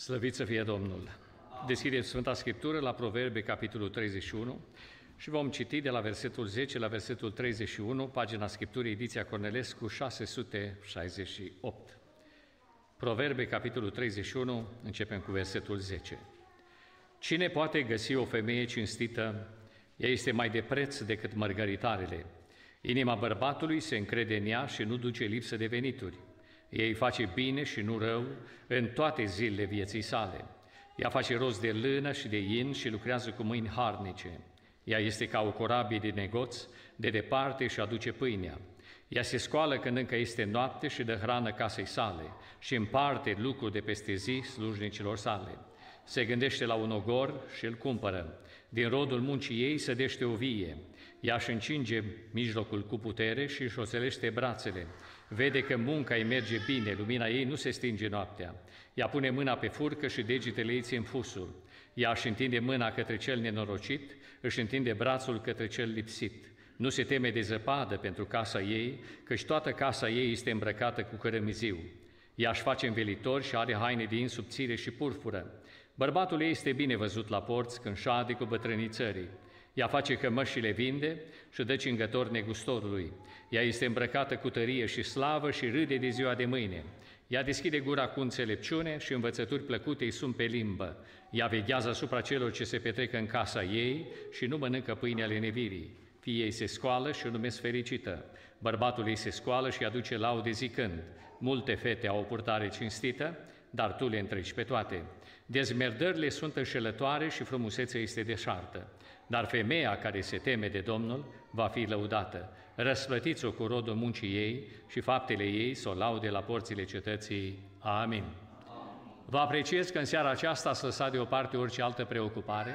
Slăvit să fie Domnul! Deschideți Sfânta Scriptură la Proverbe, capitolul 31 și vom citi de la versetul 10 la versetul 31, pagina Scripturii, ediția Cornelescu, 668. Proverbe, capitolul 31, începem cu versetul 10. Cine poate găsi o femeie cinstită, ea este mai de preț decât mărgăritarele. Inima bărbatului se încrede în ea și nu duce lipsă de venituri. Ei face bine și nu rău în toate zilele vieții sale. Ea face rost de lână și de in și lucrează cu mâini harnice. Ea este ca o corabie de negoț, de departe și aduce pâinea. Ea se scoală când încă este noapte și dă hrană casei sale și împarte lucruri de peste zi slujnicilor sale. Se gândește la un ogor și îl cumpără. Din rodul muncii ei sădește o vie. Ea își încinge mijlocul cu putere și își oselește brațele. Vede că munca îi merge bine, lumina ei nu se stinge noaptea. Ea pune mâna pe furcă și degetele ei țin fusul. Ea își întinde mâna către cel nenorocit, își întinde brațul către cel lipsit. Nu se teme de zăpadă pentru casa ei, căci toată casa ei este îmbrăcată cu cărămiziu. Ea își face învelitori și are haine din subțire și purfură. Bărbatul ei este bine văzut la porți când șade cu bătrânii țării. Ea face cămășile vinde și dă cingător negustorului. Ea este îmbrăcată cu tărie și slavă și râde de ziua de mâine. Ea deschide gura cu înțelepciune și învățături plăcute îi sunt pe limbă. Ea veghează asupra celor ce se petrec în casa ei și nu mănâncă pâine ale nevirii. Fii ei se scoală și o numesc fericită. Bărbatul ei se scoală și aduce laude zicând, multe fete au o purtare cinstită, dar tu le întreci pe toate. Dezmerdările sunt înșelătoare și frumusețea este deșartă. Dar femeia care se teme de Domnul va fi lăudată. Răsplătiți-o cu rodul muncii ei și faptele ei să o laude la porțile cetății. Amin. Vă apreciez că în seara aceasta ați lăsat deoparte orice altă preocupare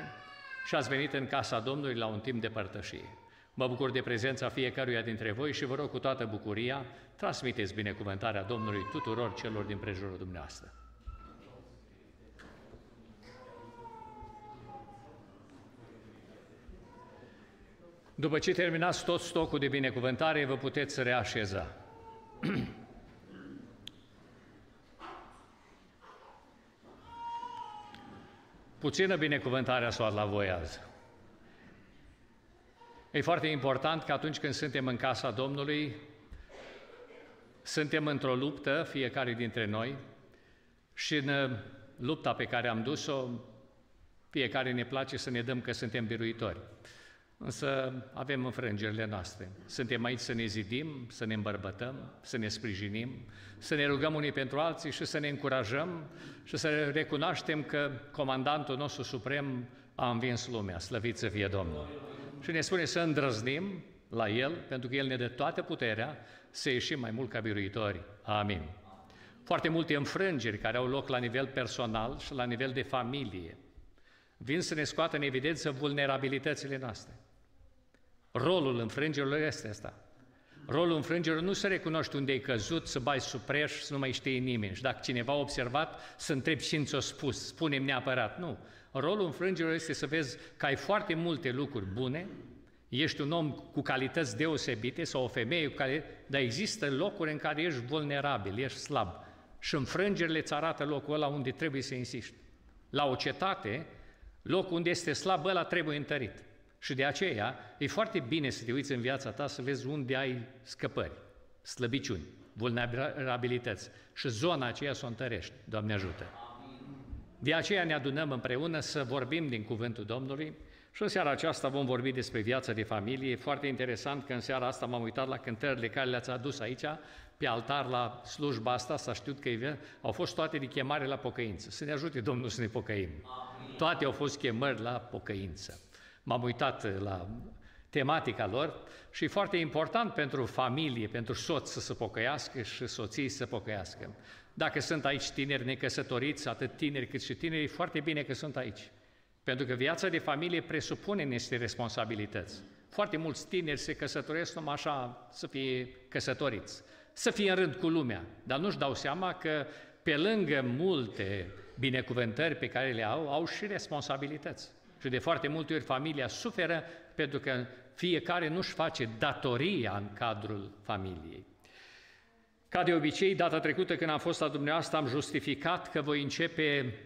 și ați venit în casa Domnului la un timp de părtășie. Mă bucur de prezența fiecăruia dintre voi și vă rog cu toată bucuria, transmiteți binecuvântarea Domnului tuturor celor din prejurul dumneavoastră. După ce terminați tot stocul de binecuvântare, vă puteți reașeza. Puțină binecuvântare a la voi azi. E foarte important că atunci când suntem în casa Domnului, suntem într-o luptă, fiecare dintre noi, și în uh, lupta pe care am dus-o, fiecare ne place să ne dăm că suntem biruitori. Însă avem înfrângerile noastre. Suntem aici să ne zidim, să ne îmbărbătăm, să ne sprijinim, să ne rugăm unii pentru alții și să ne încurajăm și să recunoaștem că comandantul nostru suprem a învins lumea. Slăvit să fie Domnul! Și ne spune să îndrăznim la El, pentru că El ne dă toată puterea să ieșim mai mult ca biruitori. Amin. Foarte multe înfrângeri care au loc la nivel personal și la nivel de familie vin să ne scoată în evidență vulnerabilitățile noastre. Rolul înfrângerilor este asta. Rolul înfrângerilor nu să recunoști unde ai căzut, să bați supreș, să nu mai știe nimeni. Și dacă cineva a observat, să întrebi cine ți-a spus, spune neapărat. Nu. Rolul înfrângerilor este să vezi că ai foarte multe lucruri bune, ești un om cu calități deosebite sau o femeie cu care, dar există locuri în care ești vulnerabil, ești slab. Și înfrângerile îți arată locul ăla unde trebuie să insiști. La o cetate, locul unde este slab, ăla trebuie întărit. Și de aceea e foarte bine să te uiți în viața ta să vezi unde ai scăpări, slăbiciuni, vulnerabilități și zona aceea să o întărești. Doamne ajută! De aceea ne adunăm împreună să vorbim din Cuvântul Domnului și în seara aceasta vom vorbi despre viața de familie. E foarte interesant că în seara asta m-am uitat la cântările care le-ați adus aici, pe altar, la slujba asta, s-a știut că au fost toate de chemare la pocăință. Să ne ajute Domnul să ne pocăim. Amin. Toate au fost chemări la pocăință. M-am uitat la tematica lor și e foarte important pentru familie, pentru soț să se pocăiască și soții să se pocăiască. Dacă sunt aici tineri necăsătoriți, atât tineri cât și tineri, e foarte bine că sunt aici. Pentru că viața de familie presupune niște responsabilități. Foarte mulți tineri se căsătoresc numai așa să fie căsătoriți, să fie în rând cu lumea, dar nu-și dau seama că pe lângă multe binecuvântări pe care le au, au și responsabilități. Și de foarte multe ori familia suferă pentru că fiecare nu-și face datoria în cadrul familiei. Ca de obicei, data trecută când am fost la dumneavoastră, am justificat că voi începe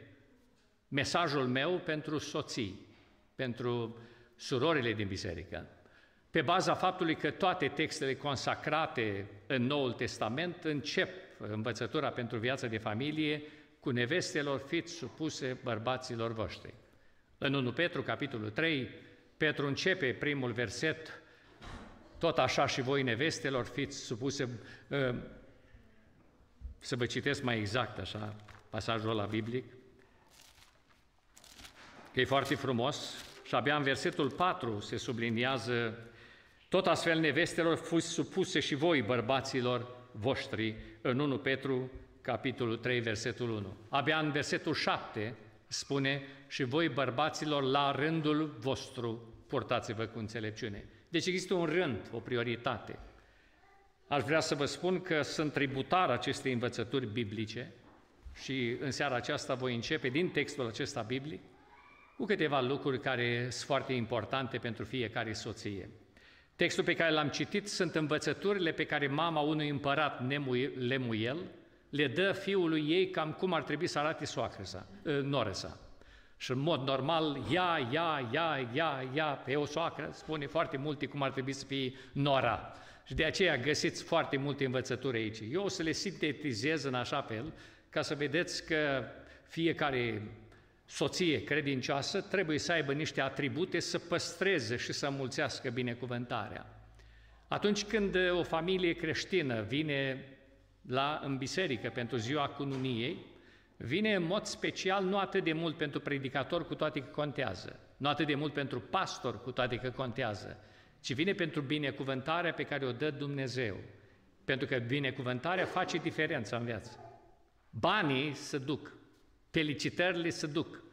mesajul meu pentru soții, pentru surorile din biserică, pe baza faptului că toate textele consacrate în Noul Testament încep învățătura pentru viața de familie cu nevestelor fiți supuse bărbaților voștri. În 1 Petru, capitolul 3, Petru începe primul verset, tot așa și voi nevestelor fiți supuse, ă, să vă citesc mai exact așa pasajul la biblic, că e foarte frumos, și abia în versetul 4 se subliniază tot astfel nevestelor fuți supuse și voi, bărbaților voștri, în 1 Petru, capitolul 3, versetul 1. Abia în versetul 7 spune, și voi, bărbaților, la rândul vostru, purtați-vă cu înțelepciune. Deci există un rând, o prioritate. Aș vrea să vă spun că sunt tributar acestei învățături biblice și în seara aceasta voi începe din textul acesta biblic cu câteva lucruri care sunt foarte importante pentru fiecare soție. Textul pe care l-am citit sunt învățăturile pe care mama unui împărat Lemuel le dă fiului ei cam cum ar trebui să arate soacră sa, ă, noră sa. Și în mod normal, ia, ia, ia, ia, ia, pe o soacră spune foarte multe cum ar trebui să fie nora. Și de aceea găsiți foarte multe învățături aici. Eu o să le sintetizez în așa fel, ca să vedeți că fiecare soție credincioasă trebuie să aibă niște atribute să păstreze și să mulțească binecuvântarea. Atunci când o familie creștină vine la, în biserică pentru ziua cununiei, vine în mod special nu atât de mult pentru predicator cu toate că contează, nu atât de mult pentru pastor cu toate că contează, ci vine pentru binecuvântarea pe care o dă Dumnezeu. Pentru că binecuvântarea face diferența în viață. Banii se duc, felicitările se duc.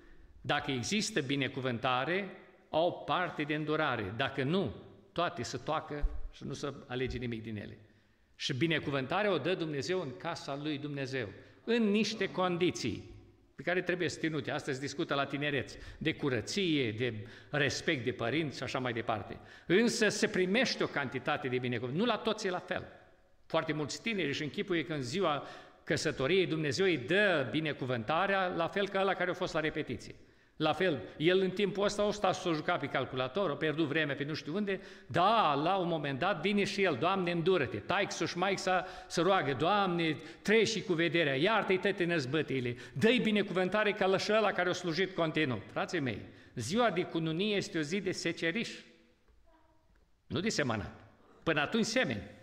Dacă există binecuvântare, au parte de îndurare. Dacă nu, toate se toacă și nu se alege nimic din ele. Și binecuvântarea o dă Dumnezeu în casa lui Dumnezeu, în niște condiții pe care trebuie să ținute. Astăzi discută la tinereți de curăție, de respect de părinți și așa mai departe. Însă se primește o cantitate de binecuvântare. Nu la toți e la fel. Foarte mulți tineri își închipuie că în ziua căsătoriei Dumnezeu îi dă binecuvântarea la fel ca la care a fost la repetiție. La fel, el în timpul ăsta o sta să o juca pe calculator, a pierdut vreme pe nu știu unde, da, la un moment dat vine și el, Doamne, îndură-te, taic și mai să, să roagă, Doamne, treci și cu vederea, iartă-i toate năzbătile, dă-i binecuvântare ca la la care a slujit continuu. Frații mei, ziua de cununie este o zi de seceriș, nu de semănat. Până atunci semeni.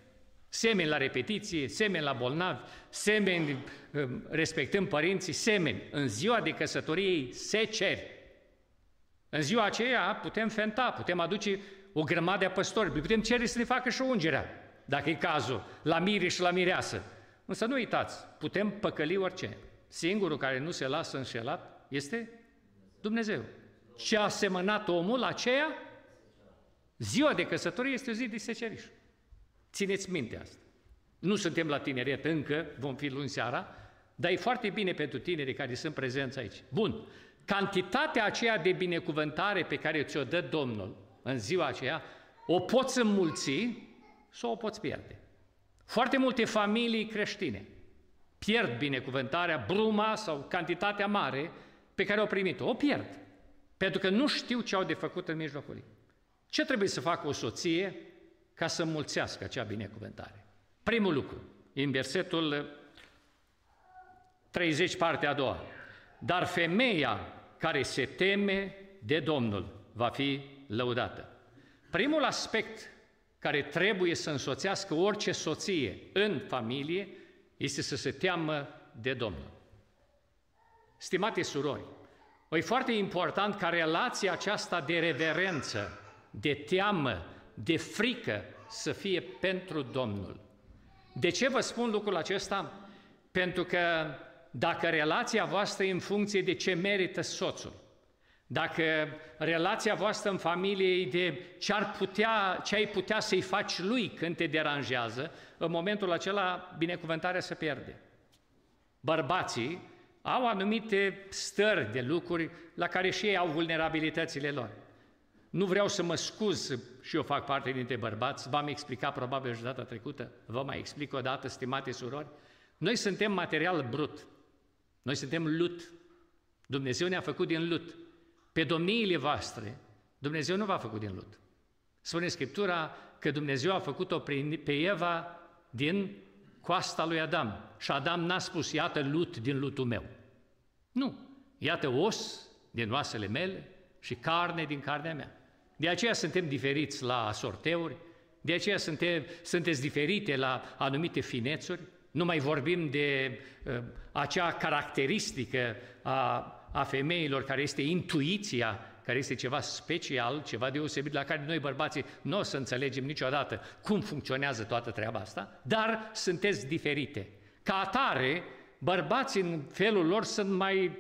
Semeni la repetiție, semeni la bolnavi, semeni um, respectăm părinții, semeni. În ziua de căsătorie se cer. În ziua aceea putem fenta, putem aduce o grămadă de păstori, putem cere să ne facă și ungerea, dacă e cazul, la mire și la mireasă. Însă nu uitați, putem păcăli orice. Singurul care nu se lasă înșelat este Dumnezeu. Ce a semănat omul, aceea, ziua de căsătorie este o zi de seceriș. Țineți minte asta. Nu suntem la tineret încă, vom fi luni seara, dar e foarte bine pentru tinerii care sunt prezenți aici. Bun, cantitatea aceea de binecuvântare pe care ți-o dă Domnul în ziua aceea, o poți înmulți sau o poți pierde. Foarte multe familii creștine pierd binecuvântarea, bruma sau cantitatea mare pe care au primit-o. O pierd. Pentru că nu știu ce au de făcut în mijlocul ei. Ce trebuie să facă o soție ca să mulțească acea binecuvântare. Primul lucru, în versetul 30, partea a doua. Dar femeia care se teme de Domnul va fi lăudată. Primul aspect care trebuie să însoțească orice soție în familie este să se teamă de Domnul. Stimate surori, e foarte important ca relația aceasta de reverență, de teamă, de frică să fie pentru Domnul. De ce vă spun lucrul acesta? Pentru că dacă relația voastră e în funcție de ce merită soțul, dacă relația voastră în familie e de ce, ar putea, ce ai putea să-i faci lui când te deranjează, în momentul acela binecuvântarea se pierde. Bărbații au anumite stări de lucruri la care și ei au vulnerabilitățile lor. Nu vreau să mă scuz și eu fac parte dintre bărbați, v-am explicat probabil și data trecută, vă mai explic o dată, stimate surori, noi suntem material brut, noi suntem lut, Dumnezeu ne-a făcut din lut. Pe domniile voastre, Dumnezeu nu v-a făcut din lut. Spune Scriptura că Dumnezeu a făcut-o pe Eva din coasta lui Adam. Și Adam n-a spus, iată lut din lutul meu. Nu, iată os din oasele mele și carne din carnea mea. De aceea suntem diferiți la sorteuri, de aceea suntem, sunteți diferite la anumite finețuri, nu mai vorbim de uh, acea caracteristică a, a femeilor care este intuiția, care este ceva special, ceva deosebit, la care noi bărbații nu o să înțelegem niciodată cum funcționează toată treaba asta, dar sunteți diferite. Ca atare, bărbații în felul lor sunt mai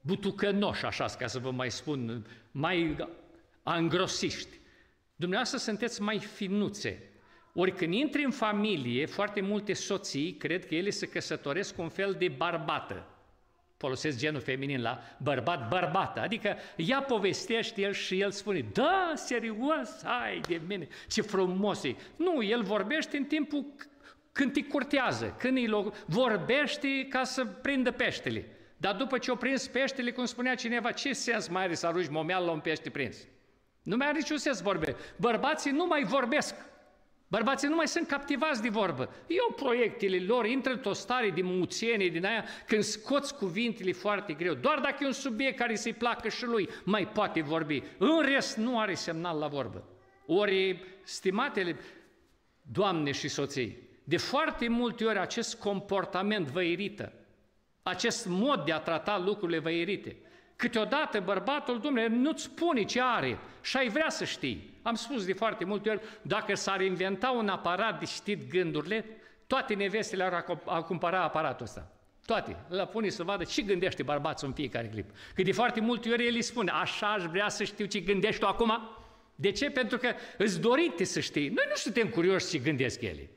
butucănoși, așa ca să vă mai spun, mai angrosiști. Dumneavoastră sunteți mai finuțe. Ori când intri în familie, foarte multe soții cred că ele se căsătoresc cu un fel de barbată. Folosesc genul feminin la bărbat, bărbată. Adică ea povestește el și el spune, da, serios, hai de mine, ce frumos e. Nu, el vorbește în timpul când te curtează, când îi vorbește ca să prindă peștele. Dar după ce o prins peștele, cum spunea cineva, ce sens mai are să arunci momeal la un pește prins? Nu mai are niciun sens vorbe. Bărbații nu mai vorbesc. Bărbații nu mai sunt captivați de vorbă. Eu proiectele lor intră într-o stare de muțienie din aia când scoți cuvintele foarte greu. Doar dacă e un subiect care să-i placă și lui, mai poate vorbi. În rest nu are semnal la vorbă. Ori, stimatele doamne și soții, de foarte multe ori acest comportament vă irită. Acest mod de a trata lucrurile vă irite. Câteodată bărbatul, domnule, nu-ți spune ce are și ai vrea să știi. Am spus de foarte multe ori, dacă s-ar inventa un aparat de știt gândurile, toate nevestele ar, ar cumpăra aparatul ăsta. Toate. La pune să vadă ce gândește bărbatul în fiecare clip. Că de foarte multe ori el îi spune, așa aș vrea să știu ce gândești tu acum. De ce? Pentru că îți dorite să știi. Noi nu suntem curioși ce gândesc ele.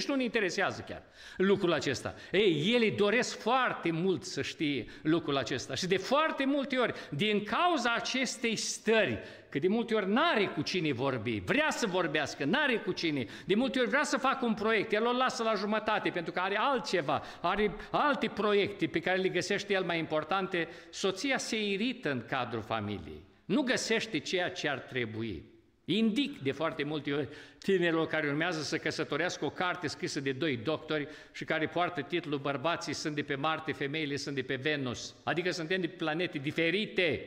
Nu nici nu ne interesează chiar lucrul acesta. Ei, ele doresc foarte mult să știe lucrul acesta și de foarte multe ori, din cauza acestei stări, că de multe ori n-are cu cine vorbi, vrea să vorbească, n-are cu cine, de multe ori vrea să facă un proiect, el o lasă la jumătate pentru că are altceva, are alte proiecte pe care le găsește el mai importante, soția se irită în cadrul familiei, nu găsește ceea ce ar trebui. Indic de foarte multe ori tinerilor care urmează să căsătorească o carte scrisă de doi doctori și care poartă titlul Bărbații sunt de pe Marte, femeile sunt de pe Venus. Adică suntem de planete diferite,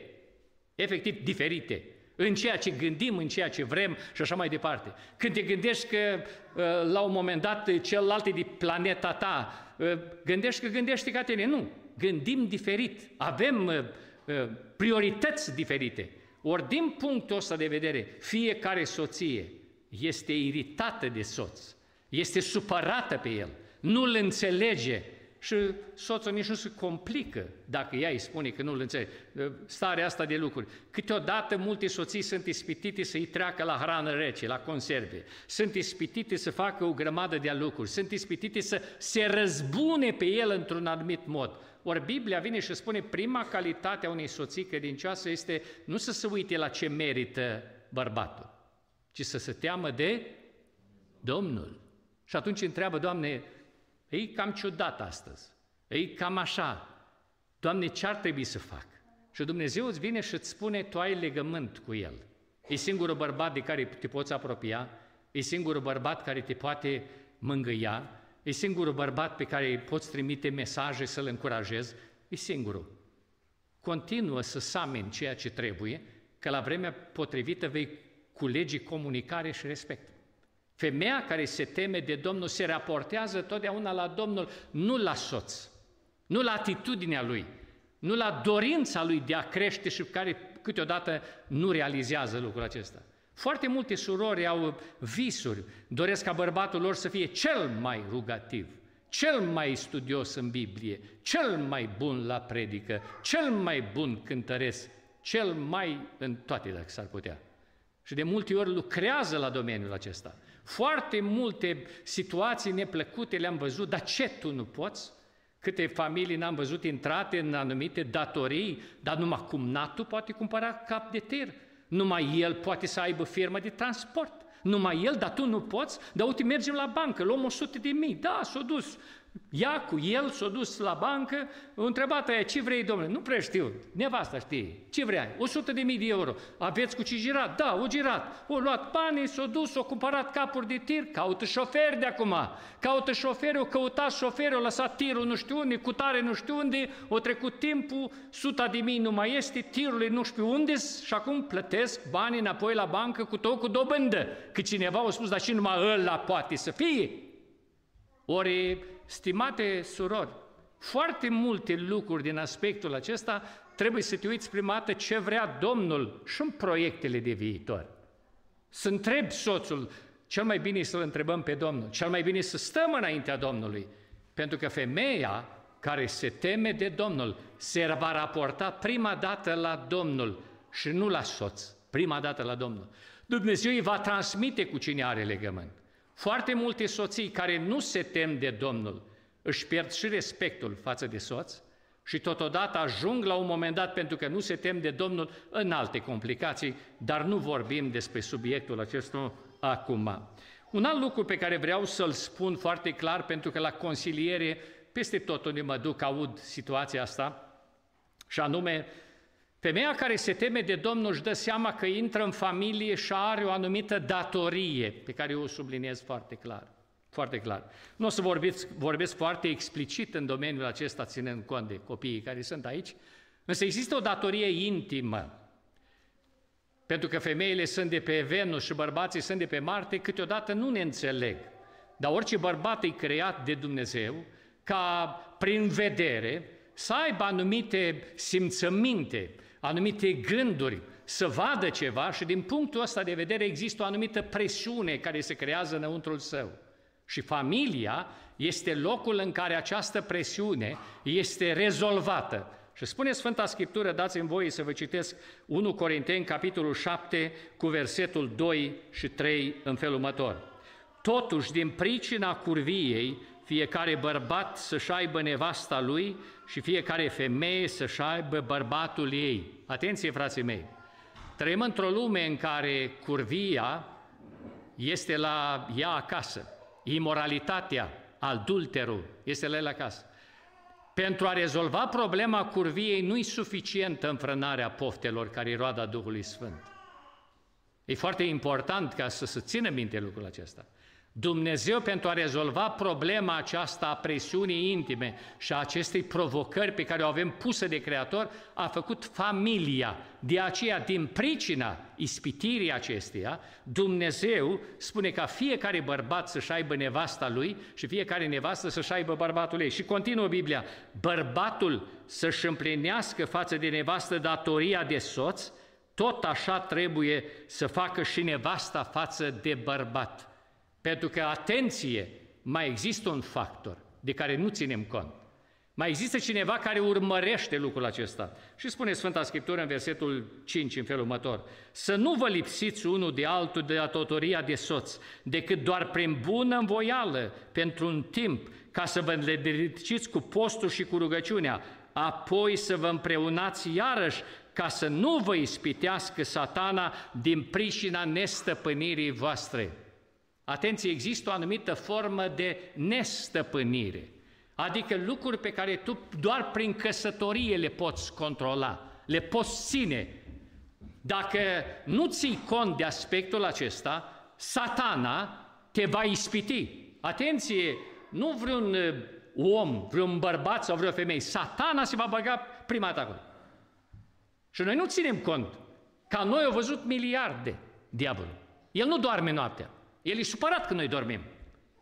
efectiv diferite, în ceea ce gândim, în ceea ce vrem și așa mai departe. Când te gândești că uh, la un moment dat celălalt e de planeta ta, uh, gândești că gândești ca tine. Nu, gândim diferit, avem uh, priorități diferite. Ori din punctul ăsta de vedere, fiecare soție este iritată de soț, este supărată pe el, nu îl înțelege și soțul nici nu se complică dacă ea îi spune că nu îl înțelege. Starea asta de lucruri. Câteodată multe soții sunt ispitite să-i treacă la hrană rece, la conserve. Sunt ispitite să facă o grămadă de lucruri. Sunt ispitite să se răzbune pe el într-un anumit mod. Ori Biblia vine și spune prima calitate a unei soții credincioase este nu să se uite la ce merită bărbatul, ci să se teamă de Domnul. Și atunci întreabă, Doamne, e cam ciudat astăzi, e cam așa, Doamne, ce ar trebui să fac? Și Dumnezeu îți vine și îți spune, tu ai legământ cu El. E singurul bărbat de care te poți apropia, e singurul bărbat care te poate mângâia, E singurul bărbat pe care îi poți trimite mesaje să-l încurajezi, e singurul. Continuă să sameni ceea ce trebuie, că la vremea potrivită vei culege comunicare și respect. Femeia care se teme de Domnul se raportează totdeauna la Domnul, nu la soț, nu la atitudinea lui, nu la dorința lui de a crește și care câteodată nu realizează lucrul acesta. Foarte multe surori au visuri, doresc ca bărbatul lor să fie cel mai rugativ, cel mai studios în Biblie, cel mai bun la predică, cel mai bun cântăresc, cel mai în toate, dacă s-ar putea. Și de multe ori lucrează la domeniul acesta. Foarte multe situații neplăcute le-am văzut, dar ce tu nu poți? Câte familii n-am văzut intrate în anumite datorii, dar numai cum natul poate cumpăra cap de tir, numai el poate să aibă firmă de transport. Numai el, dar tu nu poți, dar uite, mergem la bancă, luăm 100 de mii. Da, s-a dus Iacu, el s-a dus la bancă, a întrebat aia, ce vrei, domnule? Nu prea știu, nevasta știe. Ce vrei? 100 de mii de euro. Aveți cu ce girat? Da, o girat. O luat banii, s-a dus, o cumpărat capuri de tir, caută șoferi de acum. Caută șoferi, o căutat șoferi, o lăsat tirul nu știu unde, cu tare nu știu unde, o trecut timpul, suta de mii nu mai este, tirul nu știu unde și acum plătesc banii înapoi la bancă cu tot cu dobândă. Că cineva a spus, dar și numai ăla poate să fie. Ori Stimate surori, foarte multe lucruri din aspectul acesta trebuie să te uiți prima dată ce vrea Domnul și în proiectele de viitor. Să întrebi soțul, cel mai bine să-l întrebăm pe Domnul, cel mai bine să stăm înaintea Domnului, pentru că femeia care se teme de Domnul se va raporta prima dată la Domnul și nu la soț, prima dată la Domnul. Dumnezeu îi va transmite cu cine are legământ. Foarte multe soții care nu se tem de Domnul își pierd și respectul față de soț și totodată ajung la un moment dat, pentru că nu se tem de Domnul, în alte complicații, dar nu vorbim despre subiectul acesta acum. Un alt lucru pe care vreau să-l spun foarte clar, pentru că la consiliere, peste tot unde mă duc, aud situația asta, și anume, Femeia care se teme de Domnul își dă seama că intră în familie și are o anumită datorie, pe care eu o subliniez foarte clar. Foarte clar. Nu o să vorbesc, vorbesc foarte explicit în domeniul acesta, ținând cont de copiii care sunt aici, însă există o datorie intimă. Pentru că femeile sunt de pe Venus și bărbații sunt de pe Marte, câteodată nu ne înțeleg. Dar orice bărbat e creat de Dumnezeu, ca prin vedere, să aibă anumite simțăminte, anumite gânduri, să vadă ceva și din punctul ăsta de vedere există o anumită presiune care se creează înăuntrul său. Și familia este locul în care această presiune este rezolvată. Și spune Sfânta Scriptură, dați-mi voie să vă citesc 1 Corinteni, capitolul 7, cu versetul 2 și 3 în felul următor. Totuși, din pricina curviei, fiecare bărbat să-și aibă nevasta lui și fiecare femeie să-și aibă bărbatul ei. Atenție, frații mei! Trăim într-o lume în care curvia este la ea acasă, imoralitatea, adulterul este la el acasă. Pentru a rezolva problema curviei nu-i suficientă înfrânarea poftelor care e roada Duhului Sfânt. E foarte important ca să se țină minte lucrul acesta. Dumnezeu, pentru a rezolva problema aceasta a presiunii intime și a acestei provocări pe care o avem pusă de Creator, a făcut familia. De aceea, din pricina ispitirii acesteia, Dumnezeu spune ca fiecare bărbat să-și aibă nevasta lui și fiecare nevastă să-și aibă bărbatul ei. Și continuă Biblia, bărbatul să-și împlinească față de nevastă datoria de soț, tot așa trebuie să facă și nevasta față de bărbat. Pentru că, atenție, mai există un factor de care nu ținem cont. Mai există cineva care urmărește lucrul acesta. Și spune Sfânta Scriptură în versetul 5 în felul următor. Să nu vă lipsiți unul de altul de datoria de soț, decât doar prin bună învoială, pentru un timp, ca să vă ledriciți cu postul și cu rugăciunea, apoi să vă împreunați iarăși, ca să nu vă ispitească satana din pricina nestăpânirii voastre. Atenție, există o anumită formă de nestăpânire, adică lucruri pe care tu doar prin căsătorie le poți controla, le poți ține. Dacă nu ții cont de aspectul acesta, satana te va ispiti. Atenție, nu vreun uh, om, vreun bărbat sau vreo femeie, satana se va băga prima dată acolo. Și noi nu ținem cont. Ca noi au văzut miliarde, diavolul. El nu doarme noaptea. El e supărat când noi dormim.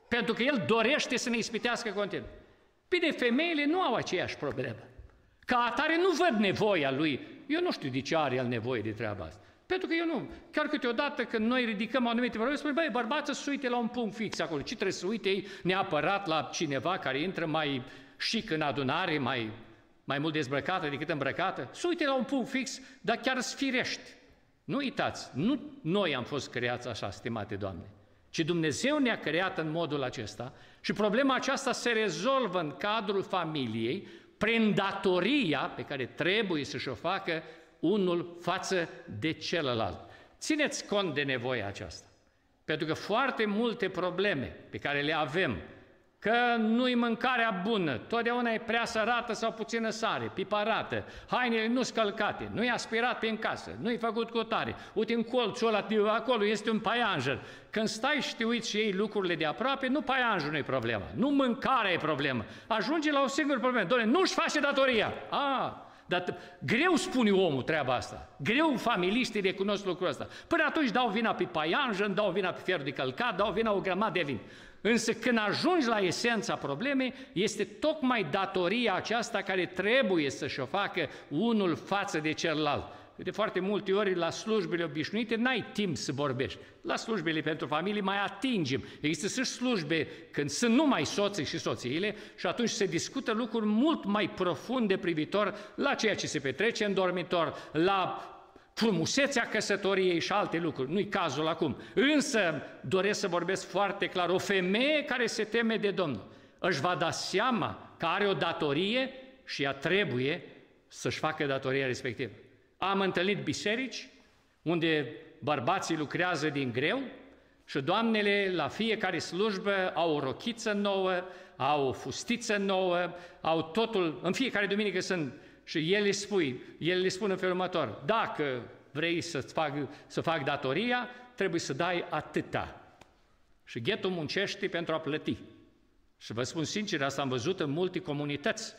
Pentru că el dorește să ne ispitească continuu. Bine, femeile nu au aceeași problemă. Ca atare nu văd nevoia lui. Eu nu știu de ce are el nevoie de treaba asta. Pentru că eu nu. Chiar câteodată când noi ridicăm anumite probleme, spune, băi, bărbață, să uite la un punct fix acolo. Ce trebuie să uite ei neapărat la cineva care intră mai chic în adunare, mai, mai mult dezbrăcată decât îmbrăcată? Să uite la un punct fix, dar chiar sfirești. Nu uitați, nu noi am fost creați așa, stimate Doamne ci Dumnezeu ne-a creat în modul acesta și problema aceasta se rezolvă în cadrul familiei prin datoria pe care trebuie să-și o facă unul față de celălalt. Țineți cont de nevoia aceasta. Pentru că foarte multe probleme pe care le avem că nu-i mâncarea bună, totdeauna e prea sărată sau puțină sare, piparată, hainele nu scălcate, nu-i aspirat pe în casă, nu-i făcut cu tare, uite în colțul ăla, acolo este un paianjer. Când stai și te uiți și ei lucrurile de aproape, nu paianjul nu e problema, nu mâncarea e problema. Ajunge la o singură problemă, doamne, nu-și face datoria. A, dar greu spune omul treaba asta. Greu familiștii recunosc lucrul ăsta. Până atunci dau vina pe paianjă, dau vina pe fier de călcat, dau vina o grămadă de vin. Însă când ajungi la esența problemei, este tocmai datoria aceasta care trebuie să-și o facă unul față de celălalt. De foarte multe ori, la slujbele obișnuite, n-ai timp să vorbești. La slujbele pentru familie mai atingem. Există și slujbe când sunt numai soții și soțiile și atunci se discută lucruri mult mai profunde privitor la ceea ce se petrece în dormitor, la frumusețea căsătoriei și alte lucruri. Nu-i cazul acum. Însă doresc să vorbesc foarte clar. O femeie care se teme de Domnul își va da seama că are o datorie și ea trebuie să-și facă datoria respectivă. Am întâlnit biserici unde bărbații lucrează din greu și doamnele la fiecare slujbă au o rochiță nouă, au o fustiță nouă, au totul, în fiecare duminică sunt și el le, spui, el le spune în felul următor, dacă vrei să fac, să fac datoria, trebuie să dai atâta. Și ghetul muncește pentru a plăti. Și vă spun sincer, asta am văzut în multe comunități.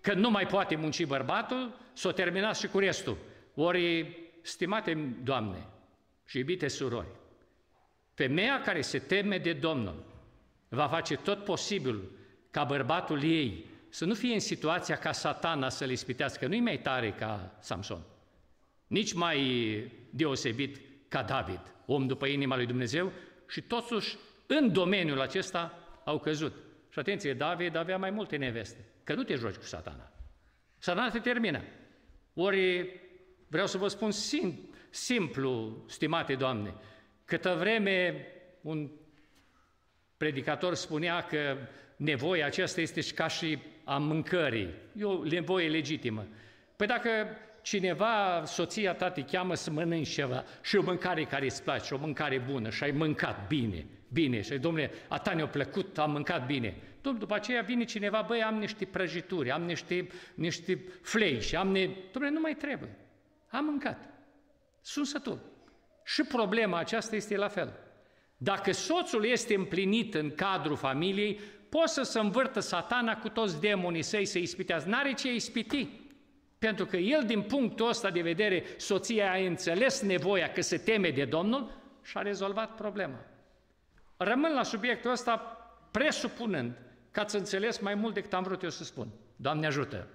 Că nu mai poate munci bărbatul, s-o terminat și cu restul. Ori, stimate Doamne și iubite surori, femeia care se teme de Domnul va face tot posibil ca bărbatul ei să nu fie în situația ca satana să-l ispitească, nu-i mai tare ca Samson, nici mai deosebit ca David, om după inima lui Dumnezeu, și totuși în domeniul acesta au căzut. Și atenție, David avea mai multe neveste, că nu te joci cu satana. Satana te termină. Ori vreau să vă spun sim, simplu, stimate Doamne, câtă vreme un predicator spunea că nevoia aceasta este și ca și a mâncării. E o nevoie legitimă. Păi dacă cineva, soția ta te cheamă să mănânci ceva și o mâncare care îți place, o mâncare bună și ai mâncat bine, bine, și domnule, a ta ne-a plăcut, am mâncat bine. Domnule, după aceea vine cineva, băi, am niște prăjituri, am niște, niște flei și am ne... Domnule, nu mai trebuie. Am mâncat. Sunt sătul. Și problema aceasta este la fel. Dacă soțul este împlinit în cadrul familiei, poate să se învârtă satana cu toți demonii săi să ispitează. N-are ce ispiti. Pentru că el, din punctul ăsta de vedere, soția a înțeles nevoia că se teme de Domnul și a rezolvat problema. Rămân la subiectul ăsta presupunând că ați înțeles mai mult decât am vrut eu să spun. Doamne ajută!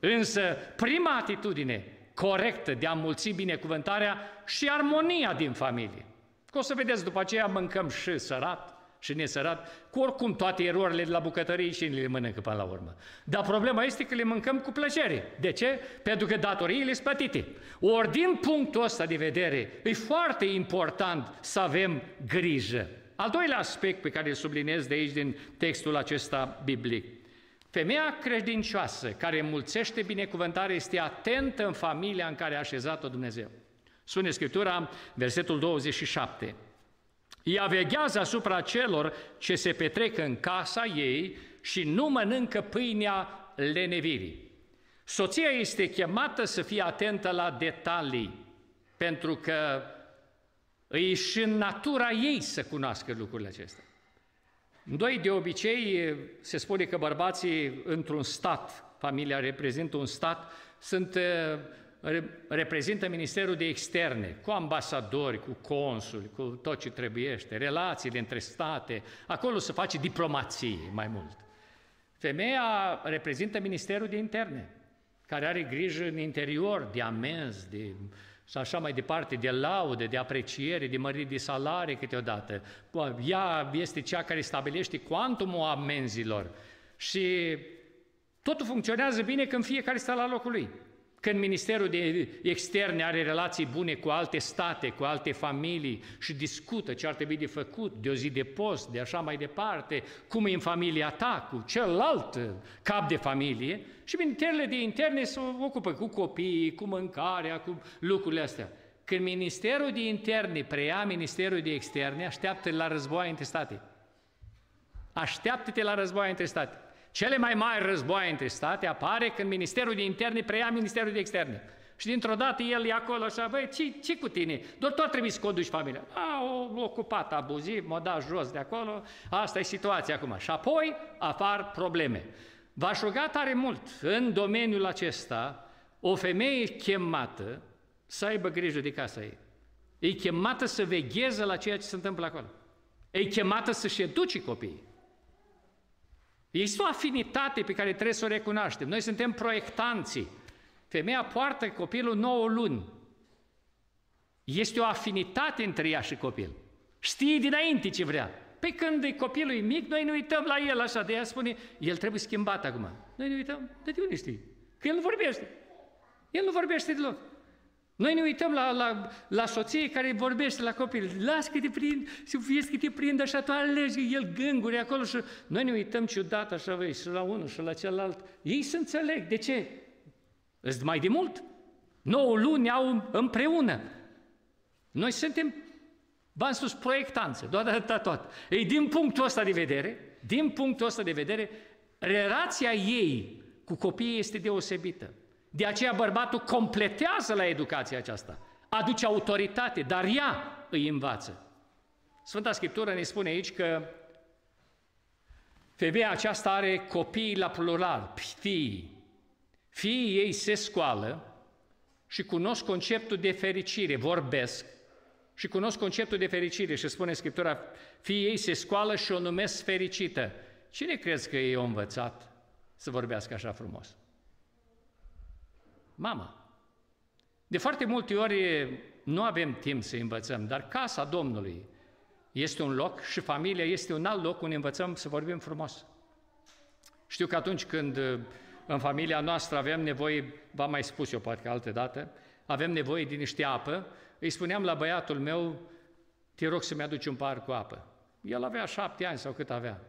Însă, prima atitudine corectă de a mulți binecuvântarea și armonia din familie. Că o să vedeți, după aceea mâncăm și sărat, și nesărat, cu oricum toate erorile de la bucătărie și le mănâncă până la urmă. Dar problema este că le mâncăm cu plăcere. De ce? Pentru că datoriile sunt plătite. Ori din punctul ăsta de vedere, e foarte important să avem grijă. Al doilea aspect pe care îl subliniez de aici din textul acesta biblic. Femeia credincioasă care mulțește binecuvântare este atentă în familia în care a așezat-o Dumnezeu. Spune Scriptura, versetul 27. Ea veghează asupra celor ce se petrec în casa ei și nu mănâncă pâinea lenevirii. Soția este chemată să fie atentă la detalii, pentru că îi și în natura ei să cunoască lucrurile acestea. Doi, de obicei, se spune că bărbații într-un stat, familia reprezintă un stat, sunt reprezintă Ministerul de Externe, cu ambasadori, cu consuli, cu tot ce trebuiește, relațiile între state, acolo se face diplomație mai mult. Femeia reprezintă Ministerul de Interne, care are grijă în interior de amenzi, de și așa mai departe, de laude, de apreciere, de măriri de salarii câteodată. Ea este cea care stabilește cuantumul amenzilor și totul funcționează bine când fiecare stă la locul lui. Când Ministerul de Externe are relații bune cu alte state, cu alte familii și discută ce ar trebui de făcut, de o zi de post, de așa mai departe, cum e în familia ta, cu celălalt cap de familie, și Ministerele de Interne se ocupă cu copiii, cu mâncarea, cu lucrurile astea. Când Ministerul de Interne preia Ministerul de Externe, așteaptă la război între state. Așteaptă-te la război între state. Cele mai mari războaie între state apare când Ministerul de Interne preia Ministerul de Externe. Și dintr-o dată el e acolo așa, băi, ce, ce cu tine? Doar tot trebuie să conduci familia. A, o ocupat abuziv, m-a dat jos de acolo, asta e situația acum. Și apoi apar probleme. V-aș ruga tare mult în domeniul acesta o femeie chemată să aibă grijă de casa ei. E chemată să vegheze la ceea ce se întâmplă acolo. E chemată să-și educe copiii. Este o afinitate pe care trebuie să o recunoaștem. Noi suntem proiectanții. Femeia poartă copilul 9 luni. Este o afinitate între ea și copil. Știe dinainte ce vrea. Pe când e copilul mic, noi ne uităm la el așa, de ea spune, el trebuie schimbat acum. Noi ne uităm, de unde știi? Că el nu vorbește. El nu vorbește deloc. Noi ne uităm la, la, la soție care vorbește la copil, las că te prind, și vezi că te prind așa, tu alegi, el gânguri acolo și noi ne uităm ciudat așa, vei, și la unul și la celălalt. Ei să înțeleg, de ce? Îți mai de mult. 9 luni au împreună. Noi suntem, v-am spus, proiectanță, doar atâta tot. Ei, din punctul ăsta de vedere, din punctul ăsta de vedere, relația ei cu copiii este deosebită. De aceea bărbatul completează la educația aceasta, aduce autoritate, dar ea îi învață. Sfânta Scriptură ne spune aici că femeia aceasta are copii la plural, fii. Fiii ei se scoală și cunosc conceptul de fericire, vorbesc și cunosc conceptul de fericire și spune Scriptura, fiii ei se scoală și o numesc fericită. Cine crezi că ei au învățat să vorbească așa frumos? Mama. De foarte multe ori nu avem timp să învățăm, dar casa Domnului este un loc și familia este un alt loc unde învățăm să vorbim frumos. Știu că atunci când în familia noastră avem nevoie, v-am mai spus eu poate că altă dată, avem nevoie de niște apă, îi spuneam la băiatul meu, te rog să-mi aduci un par cu apă. El avea șapte ani sau cât avea.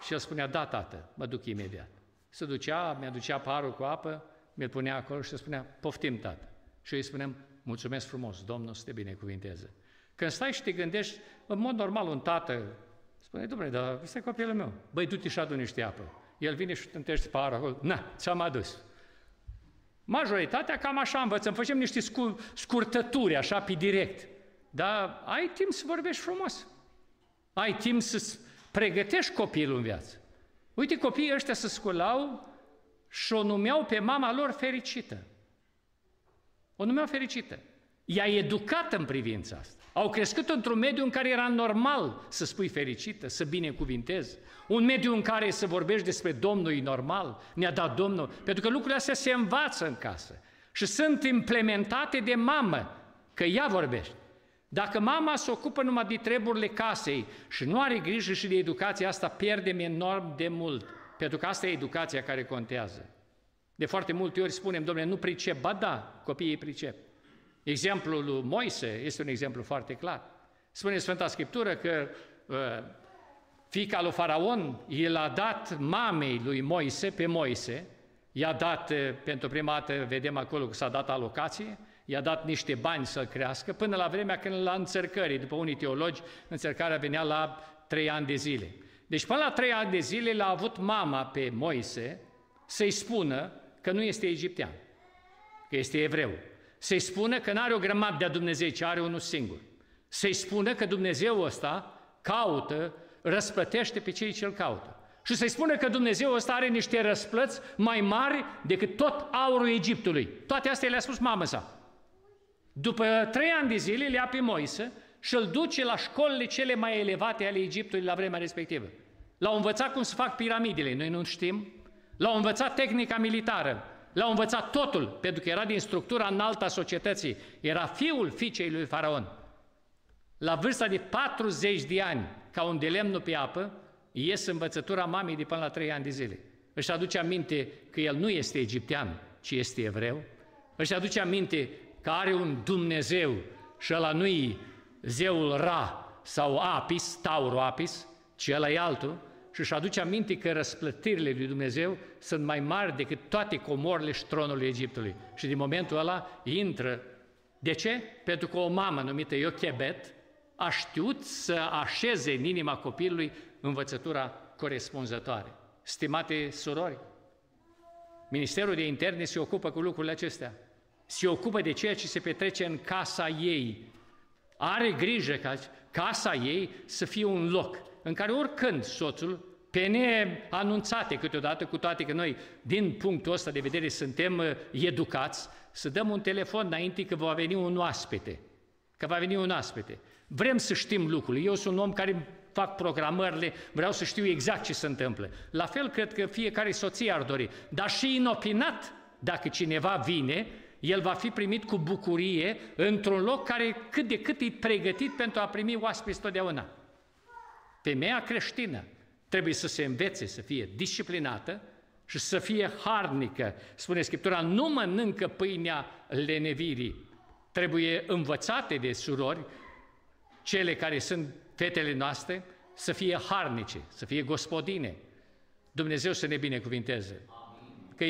Și el spunea, da, tată, mă duc imediat. Se ducea, mi-aducea parul cu apă, mi-l punea acolo și spunea, poftim, tată. Și eu îi spuneam, mulțumesc frumos, Domnul să te binecuvinteze. Când stai și te gândești, în mod normal un tată spune, domnule, dar ăsta e copilul meu. Băi, du-te și adu niște apă. El vine și tântește pară acolo. Na, ți-am adus. Majoritatea cam așa învățăm, facem niște scurtături, așa, pe direct. Dar ai timp să vorbești frumos. Ai timp să pregătești copilul în viață. Uite, copiii ăștia se sculau și o numeau pe mama lor fericită. O numeau fericită. I-a educat în privința asta. Au crescut într-un mediu în care era normal să spui fericită, să binecuvintezi. Un mediu în care să vorbești despre Domnul e normal, ne-a dat Domnul. Pentru că lucrurile astea se învață în casă și sunt implementate de mamă, că ea vorbește. Dacă mama se ocupă numai de treburile casei și nu are grijă și de educația asta, pierdem enorm de mult. Pentru că asta e educația care contează. De foarte multe ori spunem, domnule, nu pricep. Ba da, copiii pricep. Exemplul lui Moise este un exemplu foarte clar. Spune Sfânta Scriptură că uh, fica lui Faraon, el a dat mamei lui Moise, pe Moise, i-a dat, uh, pentru prima dată, vedem acolo că s-a dat alocație, i-a dat niște bani să crească, până la vremea când la înțărcării, după unii teologi, înțărcarea venea la trei ani de zile. Deci până la trei ani de zile l-a avut mama pe Moise să-i spună că nu este egiptean, că este evreu. Să-i spună că nu are o grămadă de Dumnezeu, ci are unul singur. Să-i spună că Dumnezeu ăsta caută, răsplătește pe cei ce îl caută. Și să-i spună că Dumnezeu ăsta are niște răsplăți mai mari decât tot aurul Egiptului. Toate astea le-a spus mama sa. După trei ani de zile le ia pe Moise și îl duce la școlile cele mai elevate ale Egiptului la vremea respectivă. L-au învățat cum să fac piramidele, noi nu știm. L-au învățat tehnica militară, l-au învățat totul, pentru că era din structura înaltă a societății. Era fiul fiicei lui Faraon. La vârsta de 40 de ani, ca un de lemnul pe apă, ies învățătura mamei de până la 3 ani de zile. Își aduce aminte că el nu este egiptean, ci este evreu. Își aduce aminte că are un Dumnezeu și ăla nu-i zeul Ra sau Apis, Tauro Apis, ci ăla e altul, și își aduce aminte că răsplătirile lui Dumnezeu sunt mai mari decât toate comorile și tronul Egiptului. Și din momentul ăla intră. De ce? Pentru că o mamă numită Iochebet a știut să așeze în inima copilului învățătura corespunzătoare. Stimate surori, Ministerul de Interne se ocupă cu lucrurile acestea. Se ocupă de ceea ce se petrece în casa ei. Are grijă ca casa ei să fie un loc în care oricând soțul, pe neanunțate câteodată, cu toate că noi, din punctul ăsta de vedere, suntem uh, educați, să dăm un telefon înainte că va veni un oaspete. Că va veni un oaspete. Vrem să știm lucrurile. Eu sunt un om care fac programările, vreau să știu exact ce se întâmplă. La fel cred că fiecare soție ar dori. Dar și inopinat, dacă cineva vine, el va fi primit cu bucurie într-un loc care cât de cât e pregătit pentru a primi oaspeți totdeauna. Femeia creștină trebuie să se învețe, să fie disciplinată și să fie harnică. Spune Scriptura, nu mănâncă pâinea lenevirii. Trebuie învățate de surori, cele care sunt fetele noastre, să fie harnice, să fie gospodine. Dumnezeu să ne binecuvinteze. Că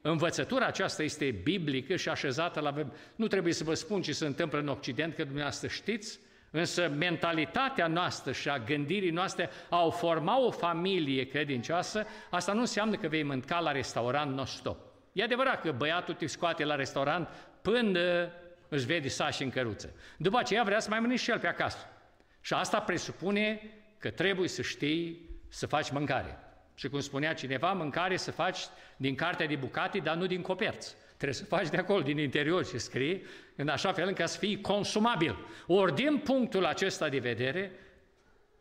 învățătura aceasta este biblică și așezată la... Nu trebuie să vă spun ce se întâmplă în Occident, că dumneavoastră știți, Însă mentalitatea noastră și a gândirii noastre au format o familie credincioasă, asta nu înseamnă că vei mânca la restaurant non-stop. E adevărat că băiatul te scoate la restaurant până își vede sași în căruță. După aceea vrea să mai mănânci și el pe acasă. Și asta presupune că trebuie să știi să faci mâncare. Și cum spunea cineva, mâncare să faci din cartea de bucate, dar nu din coperți. Trebuie să faci de acolo, din interior și scrie, în așa fel încât să fii consumabil. Ori din punctul acesta de vedere,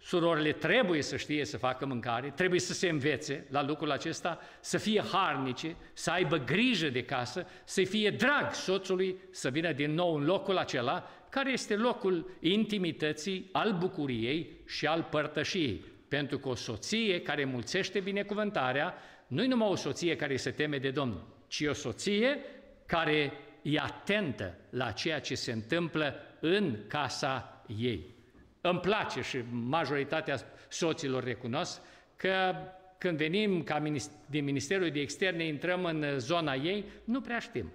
surorile trebuie să știe să facă mâncare, trebuie să se învețe la lucrul acesta, să fie harnice, să aibă grijă de casă, să fie drag soțului să vină din nou în locul acela, care este locul intimității, al bucuriei și al părtășiei. Pentru că o soție care mulțește binecuvântarea, nu-i numai o soție care se teme de Domnul, ci o soție care e atentă la ceea ce se întâmplă în casa ei. Îmi place și majoritatea soților recunosc că când venim ca din Ministerul de Externe, intrăm în zona ei, nu prea știm.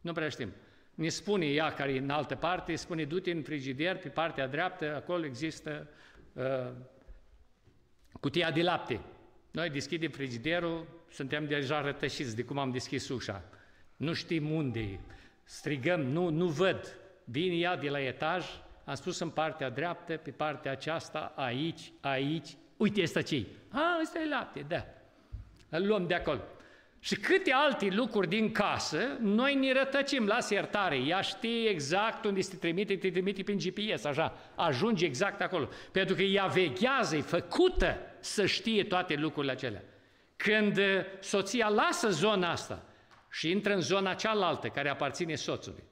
Nu prea știm. Ne spune ea, care e în altă parte, spune, du-te în frigider, pe partea dreaptă, acolo există uh, cutia de lapte. Noi deschidem frigiderul, suntem deja rătășiți de cum am deschis ușa. Nu știm unde e. Strigăm, nu, nu văd. Vine ea de la etaj, am spus în partea dreaptă, pe partea aceasta, aici, aici. Uite, este ce A, ăsta e lapte, da. Îl luăm de acolo. Și câte alte lucruri din casă, noi ne rătăcim, la iertare, ea știe exact unde se trimite, te trimite prin GPS, așa, ajunge exact acolo. Pentru că ea veghează, e făcută să știe toate lucrurile acelea. Când uh, soția lasă zona asta și intră în zona cealaltă care aparține soțului,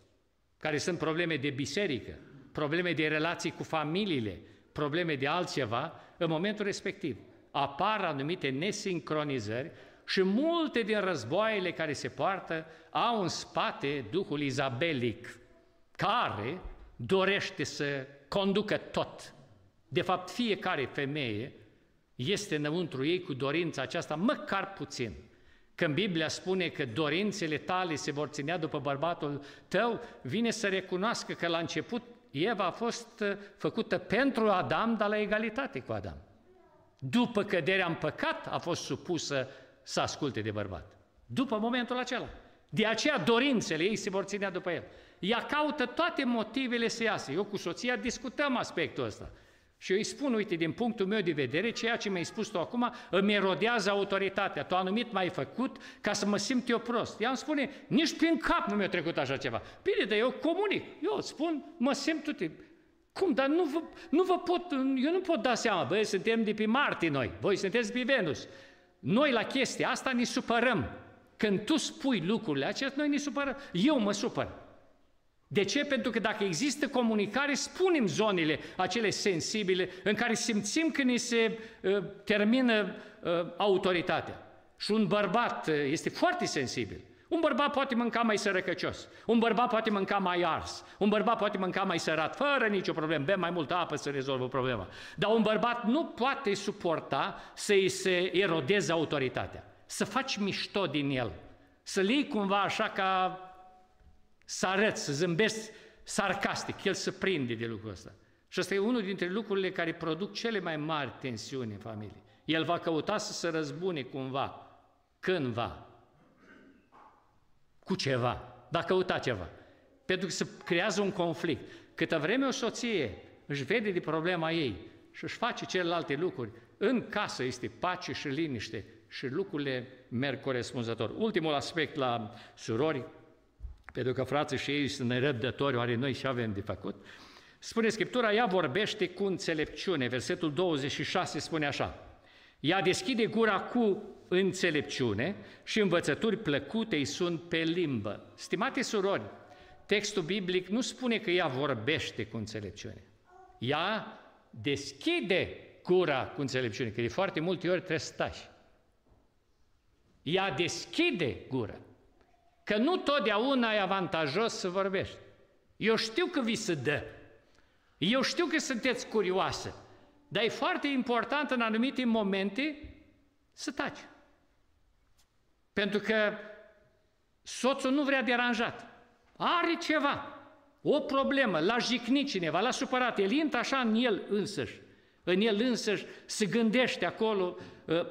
care sunt probleme de biserică, probleme de relații cu familiile, probleme de altceva, în momentul respectiv apar anumite nesincronizări și multe din războaiele care se poartă au în spate Duhul Izabelic, care dorește să conducă tot. De fapt, fiecare femeie este înăuntru ei cu dorința aceasta, măcar puțin. Când Biblia spune că dorințele tale se vor ținea după bărbatul tău, vine să recunoască că la început Eva a fost uh, făcută pentru Adam, dar la egalitate cu Adam. După căderea în păcat a fost supusă să asculte de bărbat. După momentul acela. De aceea dorințele ei se vor ținea după el. Ea caută toate motivele să iasă. Eu cu soția discutăm aspectul ăsta. Și eu îi spun, uite, din punctul meu de vedere, ceea ce mi-ai spus tu acum îmi erodează autoritatea. Tu anumit m-ai făcut ca să mă simt eu prost. Ea îmi spune, nici prin cap nu mi-a trecut așa ceva. Bine, dar eu comunic. Eu îți spun, mă simt uite. Cum? Dar nu vă, nu vă pot, eu nu pot da seama. Băi, suntem de pe Marte noi, voi sunteți pe Venus. Noi la chestia asta ne supărăm. Când tu spui lucrurile acestea, noi ne supărăm. Eu mă supăr. De ce? Pentru că dacă există comunicare, spunem zonele acele sensibile în care simțim că ni se uh, termină uh, autoritatea. Și un bărbat uh, este foarte sensibil. Un bărbat poate mânca mai sărăcăcios, un bărbat poate mânca mai ars, un bărbat poate mânca mai sărat, fără nicio problemă, bea mai multă apă să rezolvă problema. Dar un bărbat nu poate suporta să-i se erodeze autoritatea, să faci mișto din el, să-l iei cumva așa ca să arăți, să zâmbești sarcastic, el se prinde de lucrul ăsta. Și ăsta e unul dintre lucrurile care produc cele mai mari tensiuni în familie. El va căuta să se răzbune cumva, cândva, cu ceva, va căuta ceva. Pentru că se creează un conflict. Câtă vreme o soție își vede de problema ei și își face celelalte lucruri, în casă este pace și liniște și lucrurile merg corespunzător. Ultimul aspect la surori, pentru că frații și ei sunt nerăbdători, oare noi și avem de făcut, spune Scriptura, ea vorbește cu înțelepciune. Versetul 26 spune așa, ea deschide gura cu înțelepciune și învățături plăcute îi sunt pe limbă. Stimate surori, textul biblic nu spune că ea vorbește cu înțelepciune. Ea deschide gura cu înțelepciune, că de foarte multe ori trebuie să stai. Ea deschide gura. Că nu totdeauna e avantajos să vorbești. Eu știu că vi se dă. Eu știu că sunteți curioase. Dar e foarte important în anumite momente să taci. Pentru că soțul nu vrea deranjat. Are ceva, o problemă, l-a jignit cineva, l-a supărat. El intră așa în el însăși. În el însăși se gândește acolo, ă,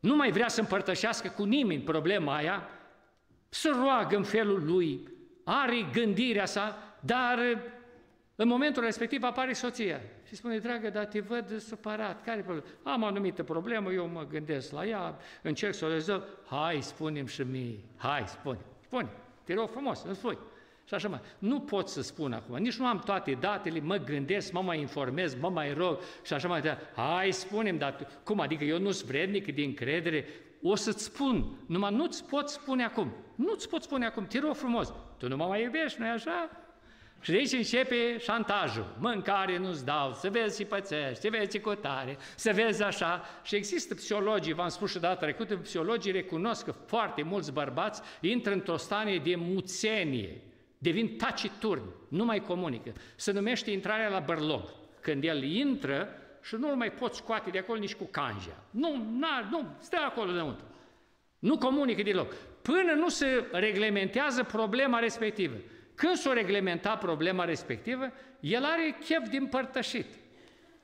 nu mai vrea să împărtășească cu nimeni problema aia, să roagă în felul lui, are gândirea sa, dar în momentul respectiv apare soția și spune, dragă, dar te văd supărat, care problemă? Am o anumită problemă, eu mă gândesc la ea, încerc să o rezolv, hai, spune-mi și mie, hai, spune, spune, te rog frumos, îmi spui. Și așa mai. Nu pot să spun acum, nici nu am toate datele, mă gândesc, mă mai informez, mă mai rog și așa mai departe. Hai, spunem, dar cum adică eu nu-s vrednic de încredere? O să-ți spun, numai nu-ți pot spune acum. Nu-ți pot spune acum, te rog frumos. Tu nu mă mai iubești, nu-i așa? Și de aici începe șantajul. Mâncare nu-ți dau, să vezi și pățești, să vezi cu tare, să vezi așa. Și există psihologii, v-am spus și data trecută, psihologii recunosc că foarte mulți bărbați intră într-o stanie de muțenie, devin taciturni, nu mai comunică. Se numește intrarea la bărlog. Când el intră și nu-l mai poți scoate de acolo nici cu canja. Nu, na, nu, stă acolo înăuntru. Nu comunică deloc. Până nu se reglementează problema respectivă. Când s-o reglementa problema respectivă, el are chef de împărtășit.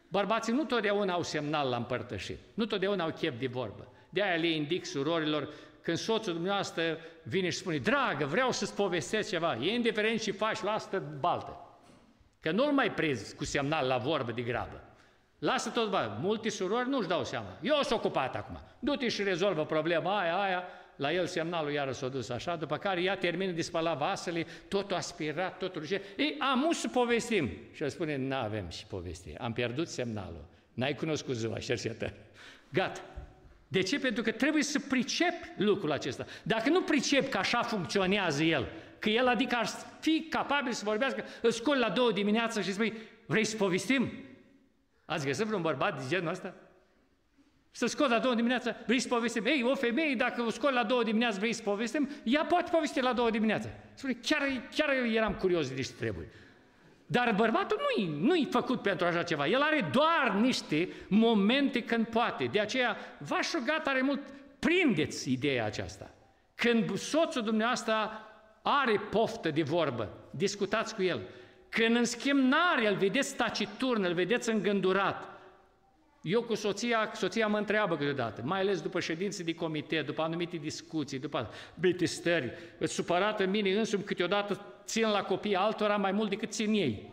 Bărbații nu totdeauna au semnal la împărtășit, nu totdeauna au chef de vorbă. De aia le indic surorilor, când soțul dumneavoastră vine și spune, dragă, vreau să-ți povestesc ceva, e indiferent și faci, lasă baltă. Că nu-l mai prezi cu semnal la vorbă de grabă. Lasă tot bă, multe surori nu-și dau seama. Eu sunt ocupat acum. Du-te și rezolvă problema aia, aia, la el semnalul iară s-a dus așa, după care ea termină de spălat vasele, totul aspirat, totul ruge. Ei, am să povestim. Și el spune, nu avem și povesti, am pierdut semnalul. N-ai cunoscut ziua cercetări. Gata. De ce? Pentru că trebuie să pricep lucrul acesta. Dacă nu pricep că așa funcționează el, că el adică ar fi capabil să vorbească, îți scoli la două dimineața și spui, vrei să povestim? Ați găsit vreun bărbat de genul ăsta? Să scot la două dimineața, vreți să povestim? Ei, o femeie, dacă o scot la două dimineața, vreți să povestim? Ea poate povesti la două dimineața. Spune, chiar, chiar eram curios de ce trebuie. Dar bărbatul nu-i, nu-i făcut pentru așa ceva. El are doar niște momente când poate. De aceea, v-aș ruga tare mult, prindeți ideea aceasta. Când soțul dumneavoastră are poftă de vorbă, discutați cu el. Când în schimb n-are, îl vedeți taciturn, îl vedeți îngândurat, eu cu soția, soția mă întreabă câteodată, mai ales după ședințe de comitet, după anumite discuții, după blitistări, îți supărată în mine însumi câteodată țin la copii altora mai mult decât țin ei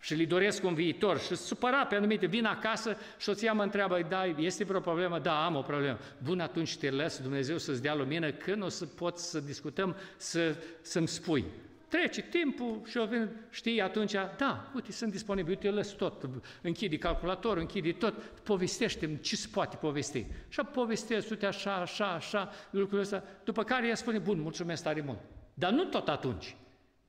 și li doresc un viitor și supărat pe anumite, vin acasă și soția mă întreabă, da, este vreo problemă? Da, am o problemă. Bun, atunci te las Dumnezeu să-ți dea lumină, când o să pot să discutăm, să, să-mi spui. Trece timpul și o vin, știi, atunci, da, uite, sunt disponibil, uite, lăs tot, închide calculatorul, închide tot, povestește ce se poate povesti. Și povestesc, uite, așa, așa, așa, lucrul ăsta, după care ea spune, bun, mulțumesc tare mult. Dar nu tot atunci.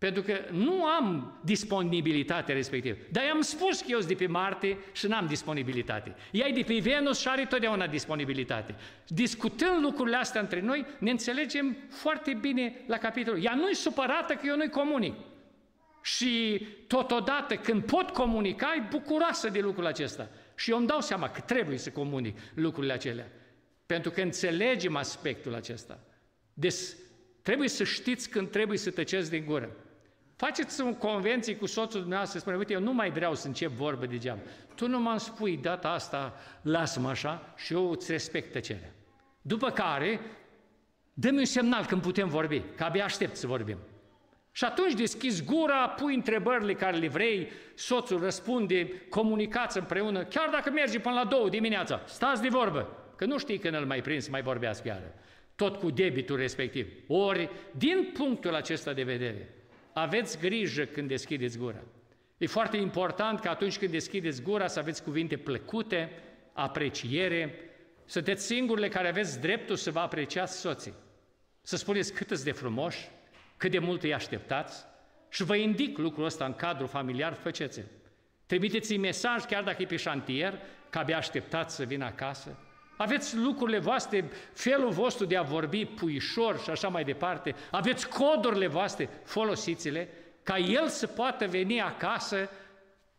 Pentru că nu am disponibilitate respectivă. Dar i-am spus că eu sunt de pe Marte și n-am disponibilitate. Ea e de pe Venus și are totdeauna disponibilitate. Discutând lucrurile astea între noi, ne înțelegem foarte bine la capitolul. Ea nu-i supărată că eu nu-i comunic. Și totodată, când pot comunica, e bucuroasă de lucrul acesta. Și eu îmi dau seama că trebuie să comunic lucrurile acelea. Pentru că înțelegem aspectul acesta. Deci, trebuie să știți când trebuie să tăceți din gură. Faceți un convenție cu soțul dumneavoastră, spune, uite, eu nu mai vreau să încep vorbă degeaba. Tu nu mă spui data asta, lasă-mă așa și eu îți respect tăcerea. După care, dă-mi un semnal când putem vorbi, că abia aștept să vorbim. Și atunci deschizi gura, pui întrebările care le vrei, soțul răspunde, comunicați împreună, chiar dacă mergi până la două dimineața, stați de vorbă, că nu știi când îl mai prins să mai vorbească iară. Tot cu debitul respectiv. Ori, din punctul acesta de vedere, aveți grijă când deschideți gura. E foarte important că atunci când deschideți gura să aveți cuvinte plăcute, apreciere, sunteți singurile care aveți dreptul să vă apreciați soții. Să spuneți cât de frumoși, cât de mult îi așteptați și vă indic lucrul ăsta în cadrul familiar, faceți Trimiteți-i mesaj, chiar dacă e pe șantier, că abia așteptați să vină acasă. Aveți lucrurile voastre, felul vostru de a vorbi puișor și așa mai departe. Aveți codurile voastre, folosiți-le, ca el să poată veni acasă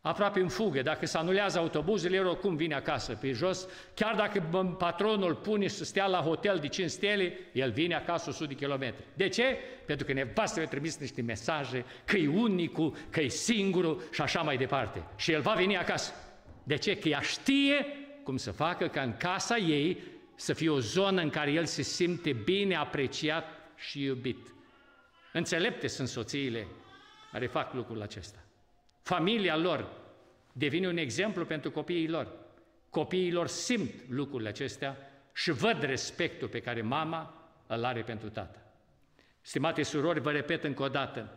aproape în fugă. Dacă se anulează autobuzele, el oricum vine acasă pe jos. Chiar dacă patronul pune să stea la hotel de 5 stele, el vine acasă 100 de kilometri. De ce? Pentru că nevastă i-a trimis niște mesaje că e unicul, că e singurul și așa mai departe. Și el va veni acasă. De ce? Că ea știe cum să facă ca în casa ei să fie o zonă în care el se simte bine apreciat și iubit. Înțelepte sunt soțiile care fac lucrul acesta. Familia lor devine un exemplu pentru copiii lor. Copiii lor simt lucrurile acestea și văd respectul pe care mama îl are pentru tată. Stimate surori, vă repet încă o dată,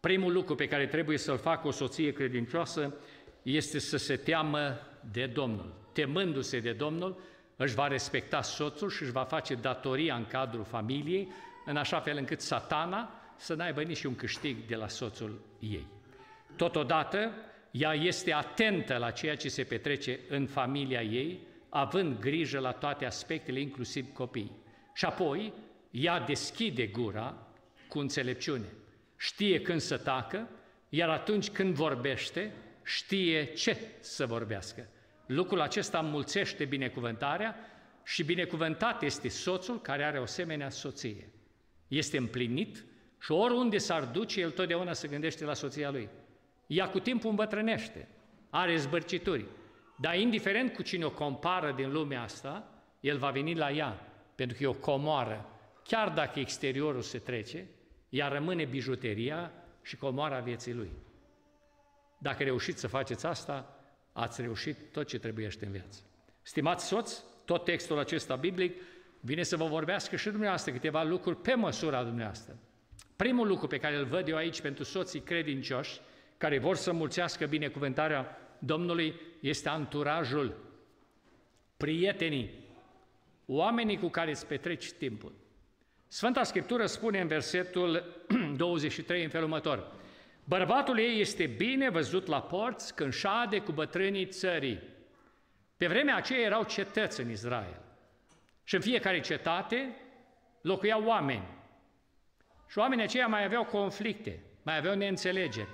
primul lucru pe care trebuie să-l facă o soție credincioasă este să se teamă de Domnul. Temându-se de Domnul, își va respecta soțul și își va face datoria în cadrul familiei, în așa fel încât satana să n-aibă nici un câștig de la soțul ei. Totodată, ea este atentă la ceea ce se petrece în familia ei, având grijă la toate aspectele, inclusiv copii. Și apoi, ea deschide gura cu înțelepciune. Știe când să tacă, iar atunci când vorbește, știe ce să vorbească. Lucrul acesta înmulțește binecuvântarea și binecuvântat este soțul care are o asemenea soție. Este împlinit și oriunde s-ar duce, el totdeauna se gândește la soția lui. Ea cu timpul îmbătrânește, are zbărcituri, dar indiferent cu cine o compară din lumea asta, el va veni la ea, pentru că e o comoară. Chiar dacă exteriorul se trece, ea rămâne bijuteria și comoara vieții lui. Dacă reușiți să faceți asta, ați reușit tot ce trebuiește în viață. Stimați soți, tot textul acesta biblic vine să vă vorbească și dumneavoastră câteva lucruri pe măsura dumneavoastră. Primul lucru pe care îl văd eu aici pentru soții credincioși, care vor să mulțească binecuvântarea Domnului, este anturajul, prietenii, oamenii cu care îți petreci timpul. Sfânta Scriptură spune în versetul 23 în felul următor, Bărbatul ei este bine văzut la porți când șade cu bătrânii țării. Pe vremea aceea erau cetăți în Israel. Și în fiecare cetate locuiau oameni. Și oamenii aceia mai aveau conflicte, mai aveau neînțelegeri.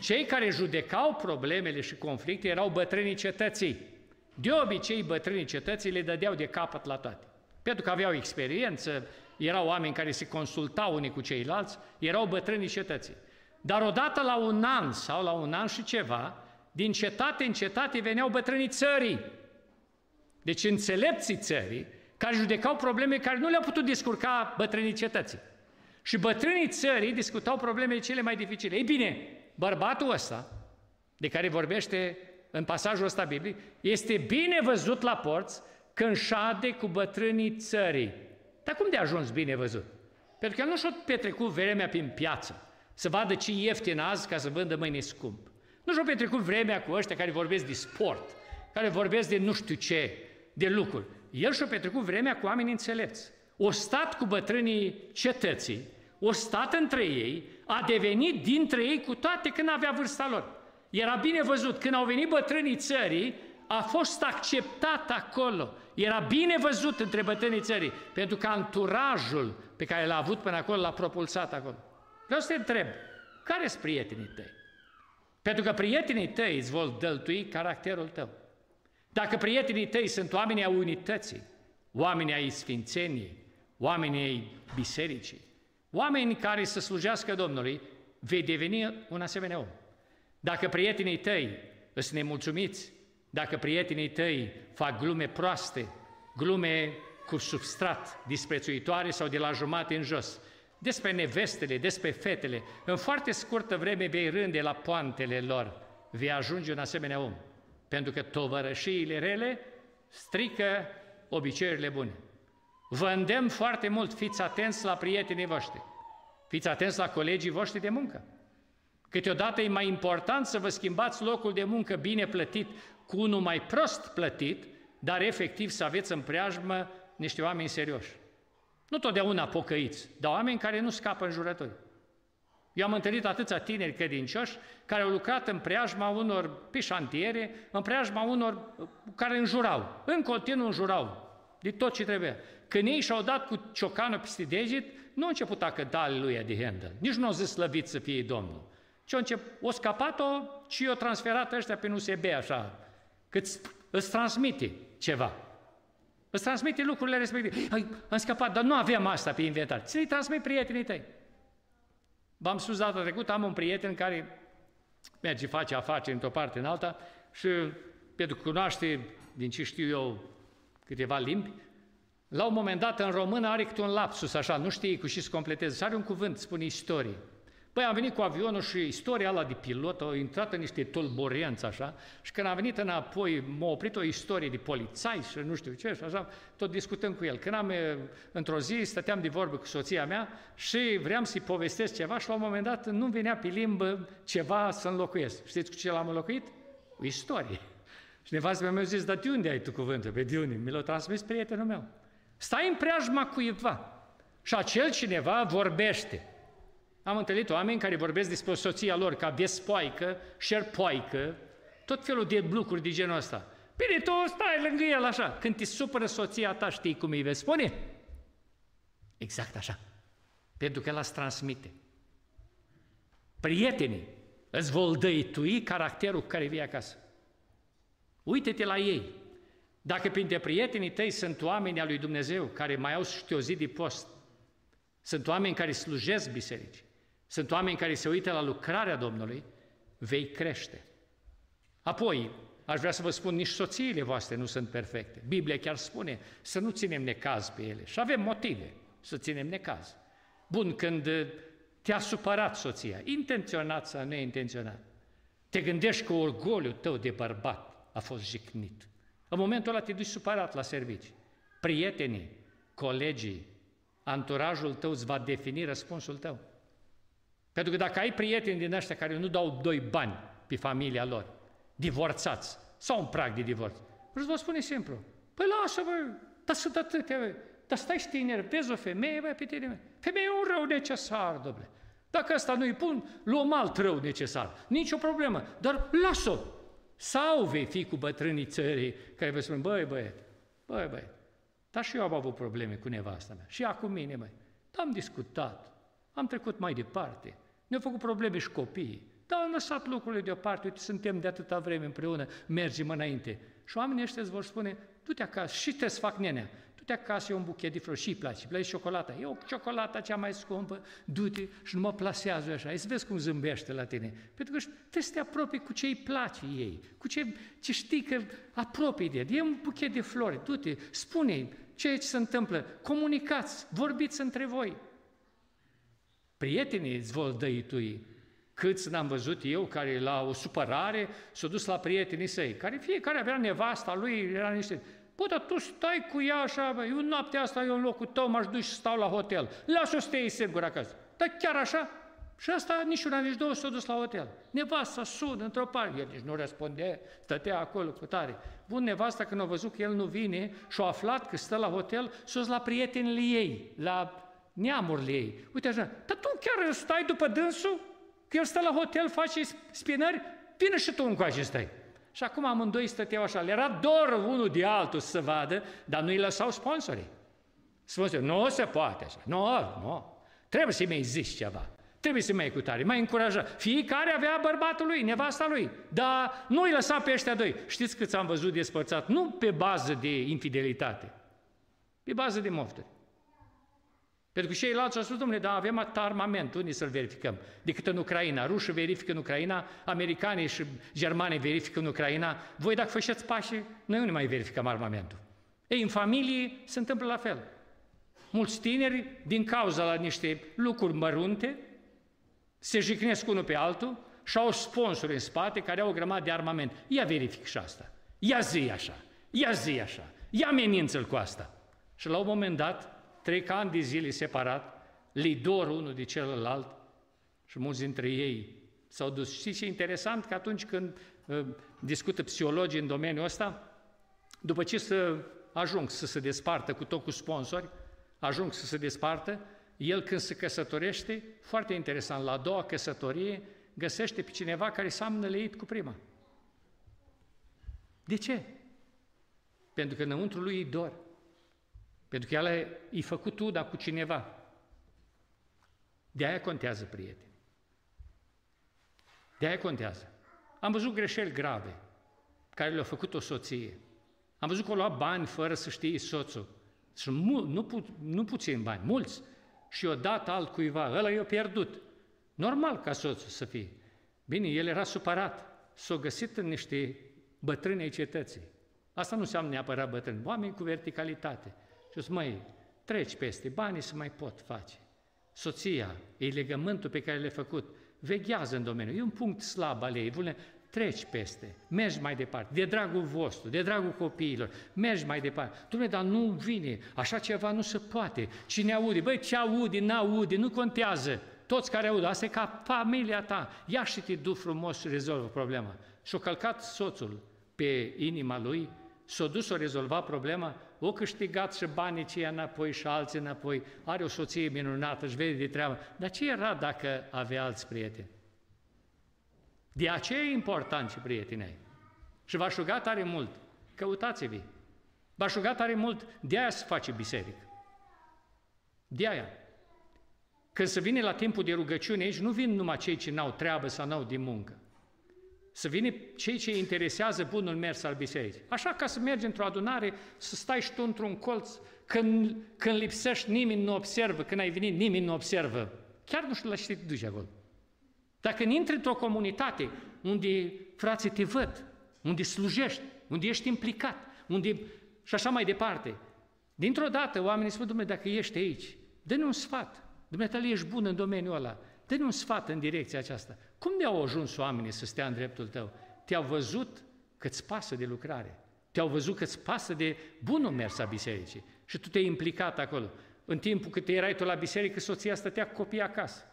Cei care judecau problemele și conflicte erau bătrânii cetății. De obicei, bătrânii cetății le dădeau de capăt la toate. Pentru că aveau experiență, erau oameni care se consultau unii cu ceilalți, erau bătrânii cetății. Dar odată la un an sau la un an și ceva, din cetate în cetate veneau bătrânii țării. Deci înțelepții țării, care judecau probleme care nu le-au putut descurca bătrânii cetății. Și bătrânii țării discutau problemele cele mai dificile. Ei bine, bărbatul ăsta, de care vorbește în pasajul ăsta biblic, este bine văzut la porți când șade cu bătrânii țării. Dar cum de a ajuns bine văzut? Pentru că el nu și-a petrecut vremea prin piață să vadă ce ieftin azi ca să vândă mâine scump. Nu și-au petrecut vremea cu ăștia care vorbesc de sport, care vorbesc de nu știu ce, de lucruri. El și-a petrecut vremea cu oameni înțelepți. O stat cu bătrânii cetății, o stat între ei, a devenit dintre ei cu toate când avea vârsta lor. Era bine văzut, când au venit bătrânii țării, a fost acceptat acolo. Era bine văzut între bătrânii țării, pentru că anturajul pe care l-a avut până acolo l-a propulsat acolo. Vreau să te întreb, care sunt prietenii tăi? Pentru că prietenii tăi îți vor dăltui caracterul tău. Dacă prietenii tăi sunt oamenii a unității, oamenii ai sfințeniei, oamenii ai bisericii, oameni care să slujească Domnului, vei deveni un asemenea om. Dacă prietenii tăi îs nemulțumiți, dacă prietenii tăi fac glume proaste, glume cu substrat, disprețuitoare sau de la jumate în jos, despre nevestele, despre fetele, în foarte scurtă vreme vei rânde la poantele lor, vei ajunge un asemenea om. Pentru că tovărășiile rele strică obiceiurile bune. Vă îndemn foarte mult, fiți atenți la prietenii voștri. Fiți atenți la colegii voștri de muncă. Câteodată e mai important să vă schimbați locul de muncă bine plătit cu unul mai prost plătit, dar efectiv să aveți în preajmă niște oameni serioși. Nu totdeauna pocăiți, dar oameni care nu scapă în jurături. Eu am întâlnit atâția tineri credincioși care au lucrat în preajma unor pe șantiere, în preajma unor care înjurau, în continuu înjurau, de tot ce trebuia. Când ei și-au dat cu ciocanul peste deget, nu a început a cânta aleluia de Handel, nici nu au zis slăvit să fie Domnul. Ce încep, o scapat-o și o transferat ăștia pe USB așa, cât îți transmite ceva. Îți transmite lucrurile respective. Ai, am scăpat, dar nu aveam asta pe inventar. Ți-i transmit prietenii tăi. V-am spus data trecută, am un prieten care merge, face afaceri într-o parte în alta și pentru că cunoaște, din ce știu eu, câteva limbi, la un moment dat în română are câte un lapsus așa, nu știe cu și să completeze, și are un cuvânt, spune istorie. Păi am venit cu avionul și istoria ala de pilot a intrat în niște tulburenți așa și când am venit înapoi m-a oprit o istorie de polițai și nu știu ce și așa, tot discutăm cu el. Când am, într-o zi, stăteam de vorbă cu soția mea și vreau să-i povestesc ceva și la un moment dat nu venea pe limbă ceva să înlocuiesc. Știți cu ce l-am înlocuit? Cu istorie. Și nevastă mi-a zis, dar de unde ai tu cuvântul? Pe de unde? Mi l-a transmis prietenul meu. Stai în preajma cuiva și acel cineva vorbește. Am întâlnit oameni care vorbesc despre soția lor ca vespoaică, șerpoaică, tot felul de lucruri de genul ăsta. Bine, tu stai lângă el așa. Când te supără soția ta, știi cum îi vei spune? Exact așa. Pentru că el îți transmite. Prietenii îți vor dăitui caracterul cu care vii acasă. Uite-te la ei. Dacă printre prietenii tăi sunt oameni al lui Dumnezeu care mai au și o zi de post, sunt oameni care slujesc bisericii, sunt oameni care se uită la lucrarea Domnului, vei crește. Apoi, aș vrea să vă spun, nici soțiile voastre nu sunt perfecte. Biblia chiar spune să nu ținem necaz pe ele. Și avem motive să ținem necaz. Bun, când te-a supărat soția, intenționat sau neintenționat, te gândești că orgoliul tău de bărbat a fost jignit. În momentul ăla te duci supărat la servici. Prietenii, colegii, anturajul tău îți va defini răspunsul tău. Pentru că dacă ai prieteni din ăștia care nu dau doi bani pe familia lor, divorțați sau un prag de divorț, îți vă spune simplu, păi lasă bă, dar sunt atâtea, bă. dar stai și te enervezi o femeie, bă, pe tine, bă. Femeia e un rău necesar, domnule. Dacă ăsta nu-i pun, luăm alt rău necesar. Nici o problemă, dar lasă-o. Sau vei fi cu bătrânii țării care vă spun, băi băiet, băi băiet, dar și eu am avut probleme cu nevasta mea, și ea cu mine, băi. Am discutat, am trecut mai departe, ne-au făcut probleme și copiii, dar am lăsat lucrurile deoparte, uite, suntem de atâta vreme împreună, mergem înainte. Și oamenii ăștia îți vor spune, du-te acasă și te fac nenea, du-te acasă, e un buchet de flori și îi place, place ciocolata, e o ciocolata cea mai scumpă, du-te și nu mă plasează așa, ai să vezi cum zâmbește la tine. Pentru că trebuie să te apropii cu ce îi place ei, cu ce, ce știi că apropii de el. E un buchet de flori, du-te, spune ce se întâmplă, comunicați, vorbiți între voi. Prietenii îți vor dăitui. Câți n-am văzut eu care la o supărare s-au dus la prietenii săi, care fiecare avea nevasta lui, era niște... Bă, dar tu stai cu ea așa, bă, eu noaptea asta, eu în locul tău m-aș duce și stau la hotel. Lasă-o să te iei singur acasă. Dar chiar așa? Și asta nici una, nici două s-au dus la hotel. Nevasta sună într-o parte, el nici nu răspunde, stătea acolo cu tare. Bun, nevasta când a văzut că el nu vine și a aflat că stă la hotel, s-a dus la prietenile ei, la neamurile ei. Uite așa, dar tu chiar stai după dânsul? Că el stă la hotel, face spinări? Vine și tu încoace stai. Și acum amândoi stăteau așa. Le era dor unul de altul să vadă, dar nu-i lăsau sponsorii. Sponsorii, nu se poate așa. Nu, nu. Trebuie să-i mai zici ceva. Trebuie să mai cu tare, mai încuraja. Fiecare avea bărbatul lui, nevasta lui, dar nu îi lăsa pe ăștia doi. Știți câți am văzut despărțat? Nu pe bază de infidelitate, pe bază de mofturi. Pentru că ceilalți au spus, domnule, dar avem atât armament, unde să-l verificăm? Decât în Ucraina. Rușii verifică în Ucraina, americanii și germanii verifică în Ucraina. Voi dacă făceți pașii, noi nu mai verificăm armamentul. Ei, în familie se întâmplă la fel. Mulți tineri, din cauza la niște lucruri mărunte, se jicnesc unul pe altul și au sponsori în spate care au o grămadă de armament. Ia verific și asta. Ia zi așa. Ia zi așa. Ia amenință-l cu asta. Și la un moment dat, trec ani de zile separat, li dor unul de celălalt și mulți dintre ei s-au dus. Știți ce interesant? Că atunci când uh, discută psihologii în domeniul ăsta, după ce să ajung să se despartă cu tot cu sponsori, ajung să se despartă, el când se căsătorește, foarte interesant, la a doua căsătorie, găsește pe cineva care seamănă leit cu prima. De ce? Pentru că înăuntru lui îi dor. Pentru că el e făcut tu, dar cu cineva. De aia contează, prieteni. De aia contează. Am văzut greșeli grave care le-a făcut o soție. Am văzut că o lua bani fără să știe soțul. Și mul, nu, pu, nu puțin bani, mulți. Și o dat altcuiva, ăla i-a pierdut. Normal ca soțul să fie. Bine, el era supărat. S-a găsit în niște bătrâni ai cetății. Asta nu înseamnă neapărat bătrâni, oameni cu verticalitate. Și zis, măi, treci peste, banii se mai pot face. Soția, e legământul pe care l-ai făcut, veghează în domeniu, e un punct slab al ei, vune, treci peste, mergi mai departe, de dragul vostru, de dragul copiilor, mergi mai departe. Dumnezeu, dar nu vine, așa ceva nu se poate. Cine aude? Băi, ce aude, n-aude, nu contează. Toți care aud, asta e ca familia ta. Ia și te du frumos și rezolvă problema. Și-a călcat soțul pe inima lui, s-a dus, a rezolvat problema, o câștigat și banii ceia înapoi și alții înapoi, are o soție minunată, își vede de treabă. Dar ce era dacă avea alți prieteni? De aceea e important și prietenii ai. Și v-aș ruga tare mult, căutați-vi. V-aș ruga tare mult, de aia se face biserică. De aia. Când se vine la timpul de rugăciune aici, nu vin numai cei ce n-au treabă sau n-au din muncă. Să vină cei ce interesează bunul mers al bisericii. Așa ca să mergi într-o adunare, să stai și tu într-un colț, când, când lipsești, nimeni nu observă, când ai venit, nimeni nu observă. Chiar nu știu la ce te duci acolo. Dacă intri într-o comunitate unde frații te văd, unde slujești, unde ești implicat, unde... și așa mai departe, dintr-o dată oamenii spun, Dumnezeu, dacă ești aici, dă-ne un sfat. Dumnezeu, ești bun în domeniul ăla. Dă-ne un sfat în direcția aceasta. Cum de-au ajuns oamenii să stea în dreptul tău? Te-au văzut că îți pasă de lucrare. Te-au văzut că îți pasă de bunul mers a bisericii. Și tu te-ai implicat acolo. În timpul cât erai tu la biserică, soția stătea cu copiii acasă.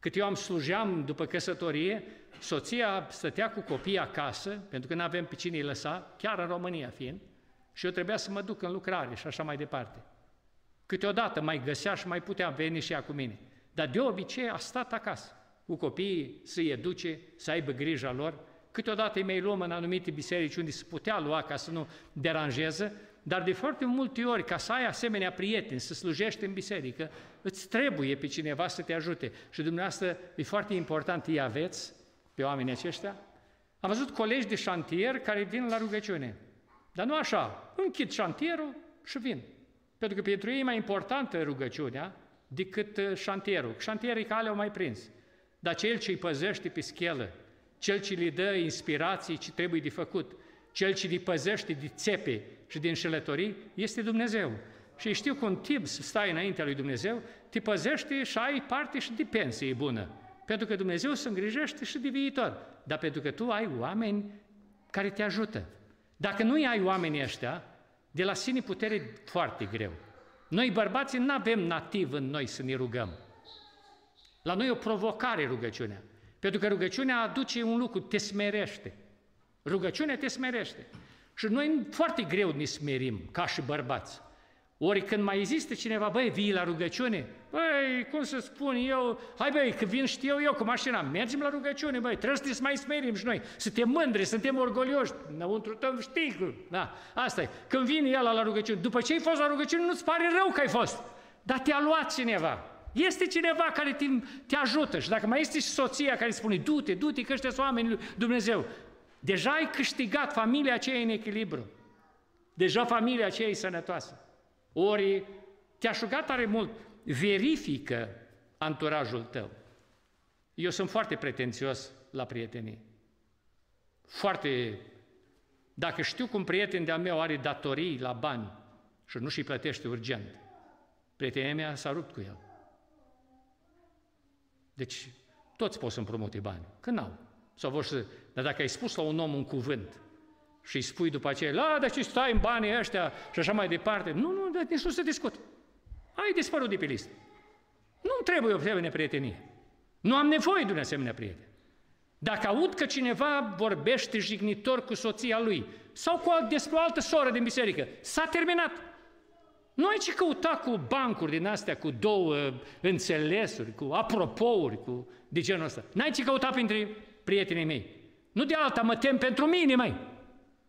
Cât eu am slujeam după căsătorie, soția stătea cu copiii acasă, pentru că nu avem pe cine îi lăsa, chiar în România fiind, și eu trebuia să mă duc în lucrare și așa mai departe. Câteodată mai găsea și mai putea veni și ea cu mine. Dar de obicei a stat acasă, cu copiii, să-i educe, să aibă grija lor. Câteodată îi mai luăm în anumite biserici unde se putea lua ca să nu deranjeze, dar de foarte multe ori, ca să ai asemenea prieteni, să slujești în biserică, îți trebuie pe cineva să te ajute. Și dumneavoastră e foarte important, îi aveți pe oamenii aceștia. Am văzut colegi de șantier care vin la rugăciune. Dar nu așa, închid șantierul și vin. Pentru că pentru ei e mai importantă rugăciunea decât uh, șantierul. Șantierii cale au mai prins. Dar cel ce îi păzește pe schelă, cel ce le dă inspirații ce trebuie de făcut, cel ce îi păzește de țepe și de înșelătorii, este Dumnezeu. Și știu că un timp să stai înaintea lui Dumnezeu, te păzește și ai parte și de pensie bună. Pentru că Dumnezeu se îngrijește și de viitor. Dar pentru că tu ai oameni care te ajută. Dacă nu ai oamenii ăștia, de la sine putere foarte greu. Noi bărbații nu avem nativ în noi să ne rugăm. La noi e o provocare rugăciunea. Pentru că rugăciunea aduce un lucru, te smerește. Rugăciunea te smerește. Și noi foarte greu ne smerim, ca și bărbați. Ori când mai există cineva, băi, vii la rugăciune? Băi, cum să spun eu, hai băi, că vin știu eu cu mașina, mergem la rugăciune, băi, trebuie să te mai smerim și noi, suntem mândri, suntem orgolioși, înăuntru tău știi, da, asta e. Când vine el la rugăciune, după ce ai fost la rugăciune, nu-ți pare rău că ai fost, dar te-a luat cineva. Este cineva care te, te ajută și dacă mai este și soția care spune, du-te, du-te, că ăștia sunt oamenii lui Dumnezeu, deja ai câștigat familia aceea în echilibru. Deja familia aceea e sănătoasă. Ori te-aș ruga tare mult, verifică anturajul tău. Eu sunt foarte pretențios la prietenie. Foarte... Dacă știu cum prieten de-a meu are datorii la bani și nu și plătește urgent, prietenia mea s-a rupt cu el. Deci, toți pot să împrumute bani, că n-au. Sau vor să... Dar dacă ai spus la un om un cuvânt și îi spui după aceea, la, dar ce stai în banii ăștia și așa mai departe, nu, nu, dar nici nu se discută. Ai dispărut de pe listă. Nu trebuie o asemenea prietenie. Nu am nevoie de un asemenea prieten. Dacă aud că cineva vorbește jignitor cu soția lui sau cu despre o altă soră din biserică, s-a terminat. Nu ai ce căuta cu bancuri din astea, cu două înțelesuri, cu apropouri, cu de genul ăsta. N-ai ce căuta printre prietenii mei. Nu de alta, mă tem pentru mine, mai.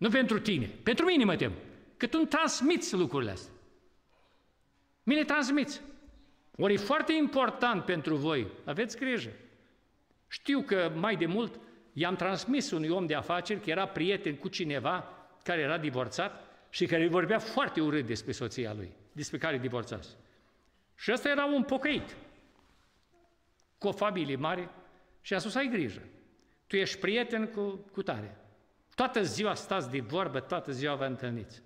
Nu pentru tine. Pentru mine mă tem. Că tu îmi transmiți lucrurile astea. Mine transmiți. Ori e foarte important pentru voi, aveți grijă. Știu că mai de mult i-am transmis unui om de afaceri că era prieten cu cineva care era divorțat și care vorbea foarte urât despre soția lui, despre care divorțase. Și ăsta era un pocăit, cu o familie mare și a spus, ai grijă, tu ești prieten cu, cu tare. Toată ziua stați de vorbă, toată ziua vă întâlniți.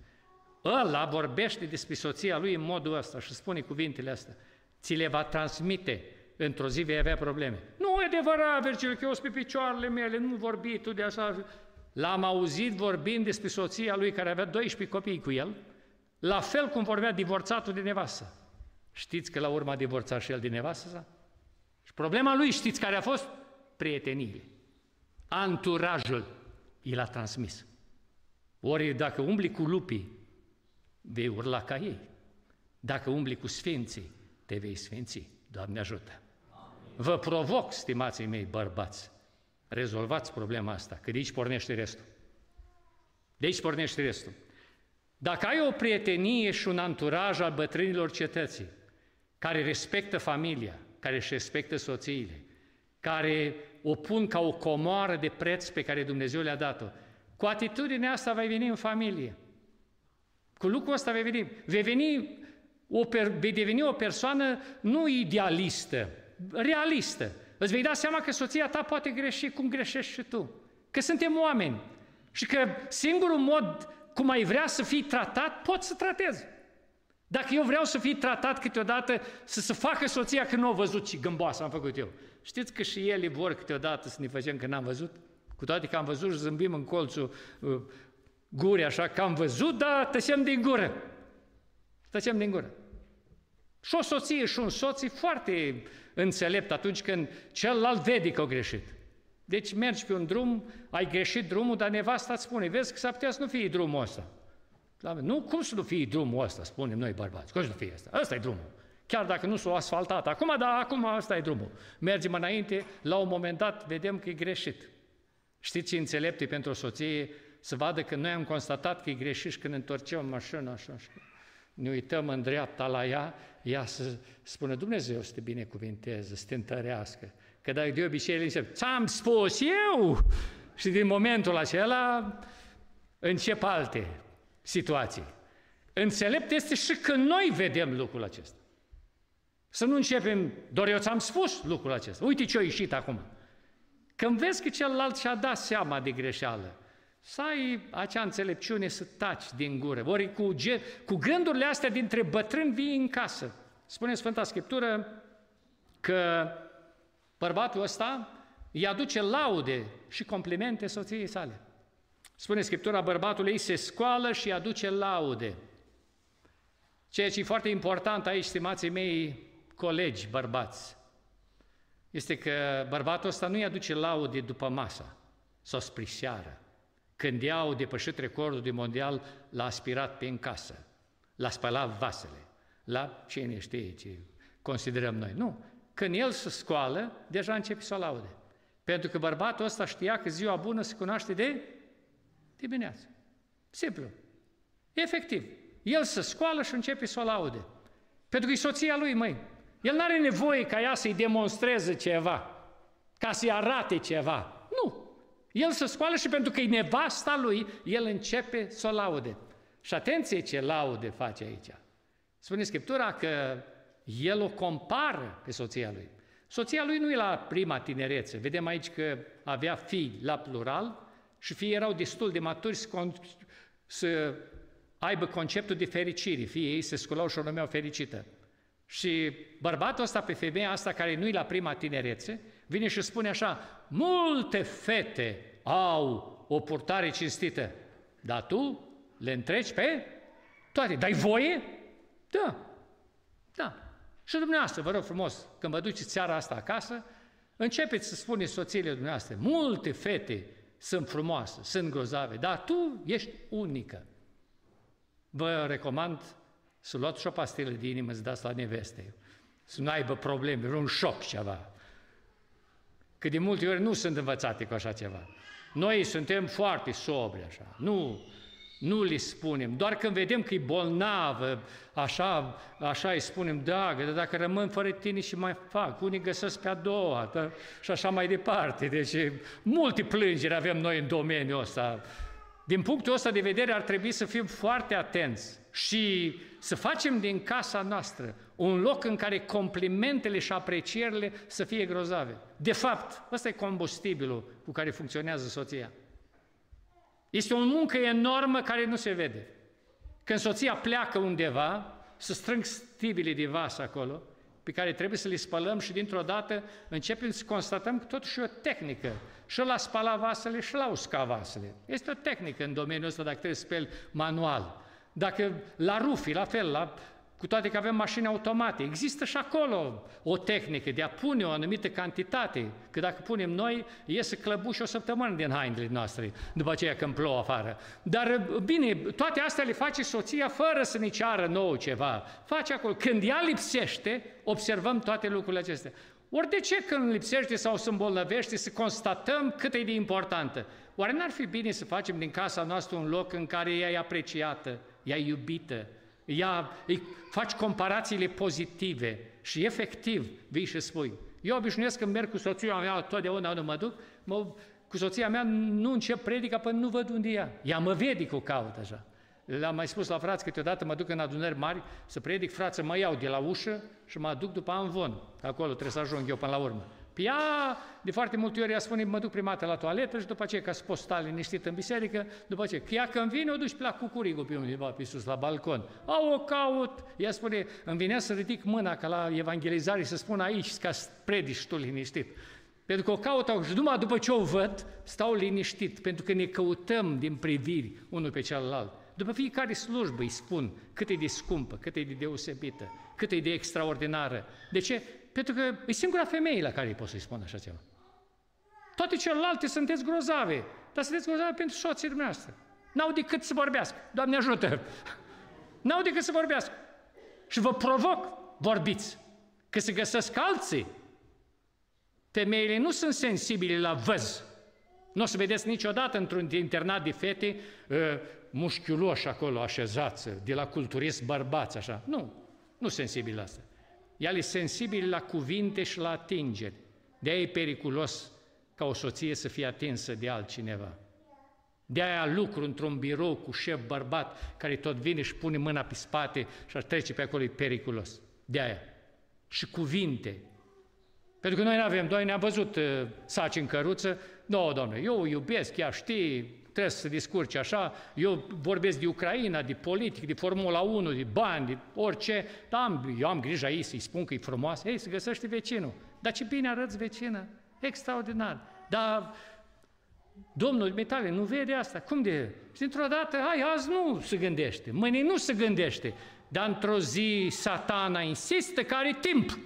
Ăla vorbește despre soția lui în modul ăsta și spune cuvintele astea. Ți le va transmite într-o zi vei avea probleme. Nu e adevărat, Virgil, că eu sunt pe picioarele mele, nu vorbi tu de așa. L-am auzit vorbind despre soția lui care avea 12 copii cu el, la fel cum vorbea divorțatul de nevastă. Știți că la urma a divorțat și el din nevastă sa? Și problema lui, știți care a fost? Prieteniile. Anturajul i l-a transmis. Ori dacă umbli cu lupii, vei urla ca ei. Dacă umbli cu sfinții, te vei sfinți. Doamne ajută! Vă provoc, stimații mei bărbați, rezolvați problema asta, că de aici pornește restul. De aici pornește restul. Dacă ai o prietenie și un anturaj al bătrânilor cetății, care respectă familia, care își respectă soțiile, care o pun ca o comoară de preț pe care Dumnezeu le-a dat-o, cu atitudinea asta vei veni în familie. Cu lucrul ăsta vei veni. Vei, veni o, vei deveni o persoană nu idealistă, realistă. Îți vei da seama că soția ta poate greși cum greșești și tu. Că suntem oameni. Și că singurul mod cum ai vrea să fii tratat, poți să tratezi. Dacă eu vreau să fii tratat câteodată, să se facă soția că nu a văzut ce gâmboasă am făcut eu. Știți că și ele vor câteodată să ne facem că n-am văzut? Cu toate că am văzut și zâmbim în colțul uh, guri așa, că am văzut, dar tăcem din gură. Tăcem din gură. Și o soție și un soț e foarte înțelept atunci când celălalt vede că a greșit. Deci mergi pe un drum, ai greșit drumul, dar nevasta îți spune, vezi că s-ar putea să nu fie drumul ăsta. Nu, cum să nu fie drumul ăsta, spunem noi bărbați, cum să nu fie ăsta? Ăsta e drumul. Chiar dacă nu s-o asfaltat acum, dar acum ăsta e drumul. Mergem înainte, la un moment dat vedem că e greșit. Știți ce înțelept e pentru o soție să vadă că noi am constatat că e greșit și când întorceam mașina așa, așa ne uităm în dreapta la ea, ea să spună Dumnezeu să te binecuvinteze, să te întărească. Că dacă de obicei el zice, ți-am spus eu! Și din momentul acela încep alte situații. Înțelept este și că noi vedem lucrul acesta. Să nu începem, doar eu ți-am spus lucrul acesta. Uite ce a ieșit acum. Când vezi că celălalt și-a dat seama de greșeală, să ai acea înțelepciune să taci din gură. Ori cu, ge- cu gândurile astea dintre bătrâni vii în casă. Spune Sfânta Scriptură că bărbatul ăsta îi aduce laude și complimente soției sale. Spune Scriptura, bărbatul ei se scoală și îi aduce laude. Ceea ce e foarte important aici, stimații mei colegi bărbați, este că bărbatul ăsta nu îi aduce laude după masa sau spre seară, când ea au depășit recordul de mondial, l-a aspirat pe în casă, l-a spălat vasele, la cine știe ce considerăm noi. Nu. Când el se scoală, deja începe să o laude. Pentru că bărbatul ăsta știa că ziua bună se cunoaște de dimineață. Simplu. Efectiv. El se scoală și începe să o laude. Pentru că e soția lui, măi. El nu are nevoie ca ea să-i demonstreze ceva, ca să-i arate ceva. Nu. El se scoală și pentru că e nevasta lui, el începe să o laude. Și atenție ce laude face aici. Spune Scriptura că el o compară pe soția lui. Soția lui nu e la prima tinerețe. Vedem aici că avea fii la plural și fiii erau destul de maturi să, con- să aibă conceptul de fericire. Fiii ei se sculau și o numeau fericită. Și bărbatul ăsta pe femeia asta care nu e la prima tinerețe, vine și spune așa, multe fete au o purtare cinstită, dar tu le întreci pe toate. Dai voie? Da. Da. Și dumneavoastră, vă rog frumos, când vă duceți seara asta acasă, începeți să spuneți soțiile dumneavoastră, multe fete sunt frumoase, sunt grozave, dar tu ești unică. Vă recomand să luați și o pastilă de inimă, să dați la neveste, să nu aibă probleme, un șoc ceva. Că de multe ori nu sunt învățate cu așa ceva. Noi suntem foarte sobri așa, nu nu li spunem, doar când vedem că e bolnavă, așa, așa îi spunem, da, că dacă rămân fără tine și mai fac, unii găsesc pe a doua, da? și așa mai departe. Deci multe plângeri avem noi în domeniul ăsta. Din punctul ăsta de vedere ar trebui să fim foarte atenți și să facem din casa noastră un loc în care complimentele și aprecierile să fie grozave. De fapt, ăsta e combustibilul cu care funcționează soția. Este o muncă enormă care nu se vede. Când soția pleacă undeva, să strâng stibile de vas acolo, pe care trebuie să le spălăm și dintr-o dată începem să constatăm că totuși e o tehnică. Și la spala vasele și la usca vasele. Este o tehnică în domeniul ăsta dacă trebuie să speli manual. Dacă la rufi, la fel, la cu toate că avem mașini automate. Există și acolo o tehnică de a pune o anumită cantitate, că dacă punem noi, iese clăbuși o săptămână din hainele noastre, după aceea când plouă afară. Dar bine, toate astea le face soția fără să ne ceară nou ceva. Face acolo. Când ea lipsește, observăm toate lucrurile acestea. Ori de ce când lipsește sau se îmbolnăvește să constatăm cât e de importantă? Oare n-ar fi bine să facem din casa noastră un loc în care ea e apreciată, ea e iubită, ea, îi faci comparațiile pozitive și efectiv vii și spui. Eu obișnuiesc când merg cu soția mea, totdeauna nu mă duc, mă, cu soția mea nu încep predica până nu văd unde e ea. Ea mă vede cu caut așa. Le-am mai spus la frați, câteodată mă duc în adunări mari să predic, frață mă iau de la ușă și mă duc după Anvon. Acolo trebuie să ajung eu până la urmă. Păi ea, de foarte multe ori, ea spune, mă duc prima dată la toaletă și după aceea, ca să poți sta liniștit în biserică, după aceea, că ea când vine, o duci pe la cucurigul pe undeva pe sus, la balcon. Au, o caut, ea spune, îmi vinea să ridic mâna ca la evangelizare și să spun aici, ca să predici tu liniștit. Pentru că o caut și numai după ce o văd, stau liniștit, pentru că ne căutăm din priviri unul pe celălalt. După fiecare slujbă îi spun cât e de scumpă, cât e de deosebită, cât e de extraordinară. De ce? Pentru că e singura femeie la care îi pot să-i spun așa ceva. Toate celelalte sunteți grozave, dar sunteți grozave pentru soții dumneavoastră. N-au decât să vorbească. Doamne ajută! N-au decât să vorbească. Și vă provoc, vorbiți, că se găsesc alții. Femeile nu sunt sensibile la văz. Nu o să vedeți niciodată într-un internat de fete uh, mușchiuloși acolo așezați, de la culturist bărbați, așa. Nu, nu sensibile la asta. El e sensibil la cuvinte și la atingeri. De aia e periculos ca o soție să fie atinsă de altcineva. De aia lucru într-un birou cu șef bărbat care tot vine și pune mâna pe spate și ar trece pe acolo, e periculos. De aia. Și cuvinte. Pentru că noi nu avem, noi ne-am văzut uh, saci în căruță, nu, domnule, eu iubesc, ea știi, trebuie să se discurce așa, eu vorbesc de Ucraina, de politic, de Formula 1, de bani, de orice, dar am, eu am grijă aici să-i spun că e frumoasă, ei, se găsește vecinul. Dar ce bine arăți vecină, extraordinar. Dar Domnul Mitale nu vede asta. Cum de? Și dintr-o dată, hai, azi nu se gândește, mâine nu se gândește. Dar într-o zi satana insistă că are timp.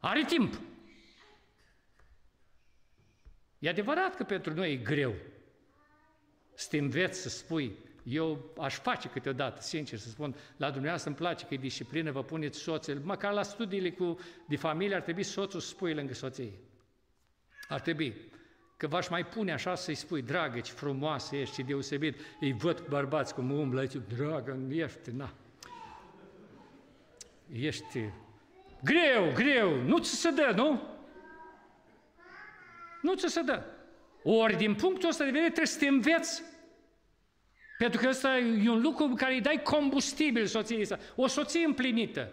Are timp. E adevărat că pentru noi e greu să te înveți să spui, eu aș face câteodată, sincer să spun, la dumneavoastră îmi place că e disciplină, vă puneți soțul, măcar la studiile cu, de familie ar trebui soțul să spui lângă soție. Ar trebui. Că v-aș mai pune așa să-i spui, dragă, ce frumoasă ești, ce deosebit, îi văd bărbați cum umblă, zic, dragă, ești, na. Ești greu, greu, nu ți se dă, nu? Nu ți se dă. Ori din punctul ăsta de vedere trebuie să te înveți. Pentru că ăsta e un lucru în care îi dai combustibil soției sa. O soție împlinită.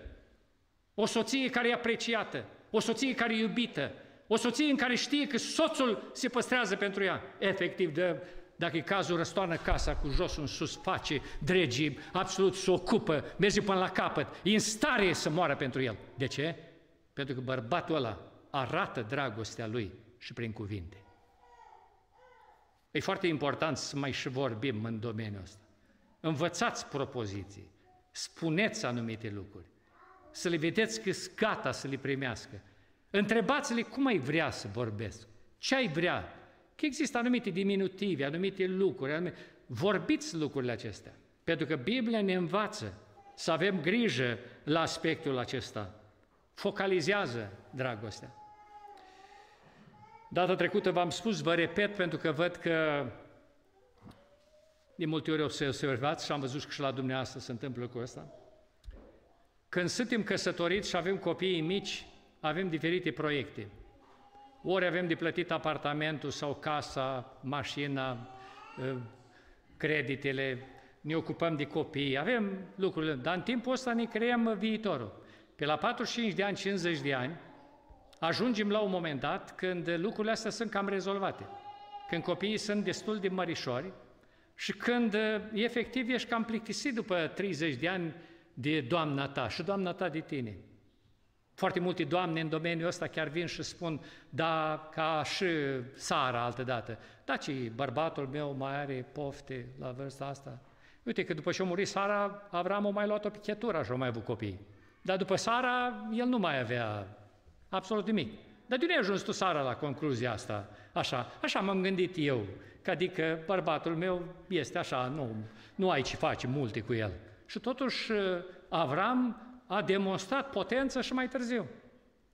o soție care e apreciată, o soție care e iubită, o soție în care știe că soțul se păstrează pentru ea. Efectiv, de, dacă e cazul, răstoarnă casa cu jos în sus, face dregii, absolut se ocupă, merge până la capăt, e în stare să moară pentru el. De ce? Pentru că bărbatul ăla arată dragostea lui și prin cuvinte. E foarte important să mai și vorbim în domeniul ăsta. Învățați propoziții, spuneți anumite lucruri, să le vedeți că sunt gata să le primească. Întrebați-le cum ai vrea să vorbesc, ce ai vrea, că există anumite diminutive, anumite lucruri, anumite... vorbiți lucrurile acestea. Pentru că Biblia ne învață să avem grijă la aspectul acesta. Focalizează dragostea. Data trecută v-am spus, vă repet, pentru că văd că de multe ori observați și am văzut că și la dumneavoastră se întâmplă lucrul ăsta. Când suntem căsătoriți și avem copiii mici, avem diferite proiecte. Ori avem de plătit apartamentul sau casa, mașina, ă, creditele, ne ocupăm de copii, avem lucrurile, dar în timpul ăsta ne creăm viitorul. Pe la 45 de ani, 50 de ani, ajungem la un moment dat când lucrurile astea sunt cam rezolvate. Când copiii sunt destul de mărișori și când efectiv ești cam plictisit după 30 de ani de doamna ta și doamna ta de tine. Foarte multe doamne în domeniul ăsta chiar vin și spun, da, ca și Sara altă dată, da, ce bărbatul meu mai are pofte la vârsta asta. Uite că după ce a murit Sara, Avram a mai luat o pichetură și a mai avut copii. Dar după Sara, el nu mai avea absolut nimic. Dar de unde ai ajuns tu, Sara, la concluzia asta? Așa, așa m-am gândit eu, că adică bărbatul meu este așa, nu, nu ai ce face multe cu el. Și totuși Avram a demonstrat potență și mai târziu.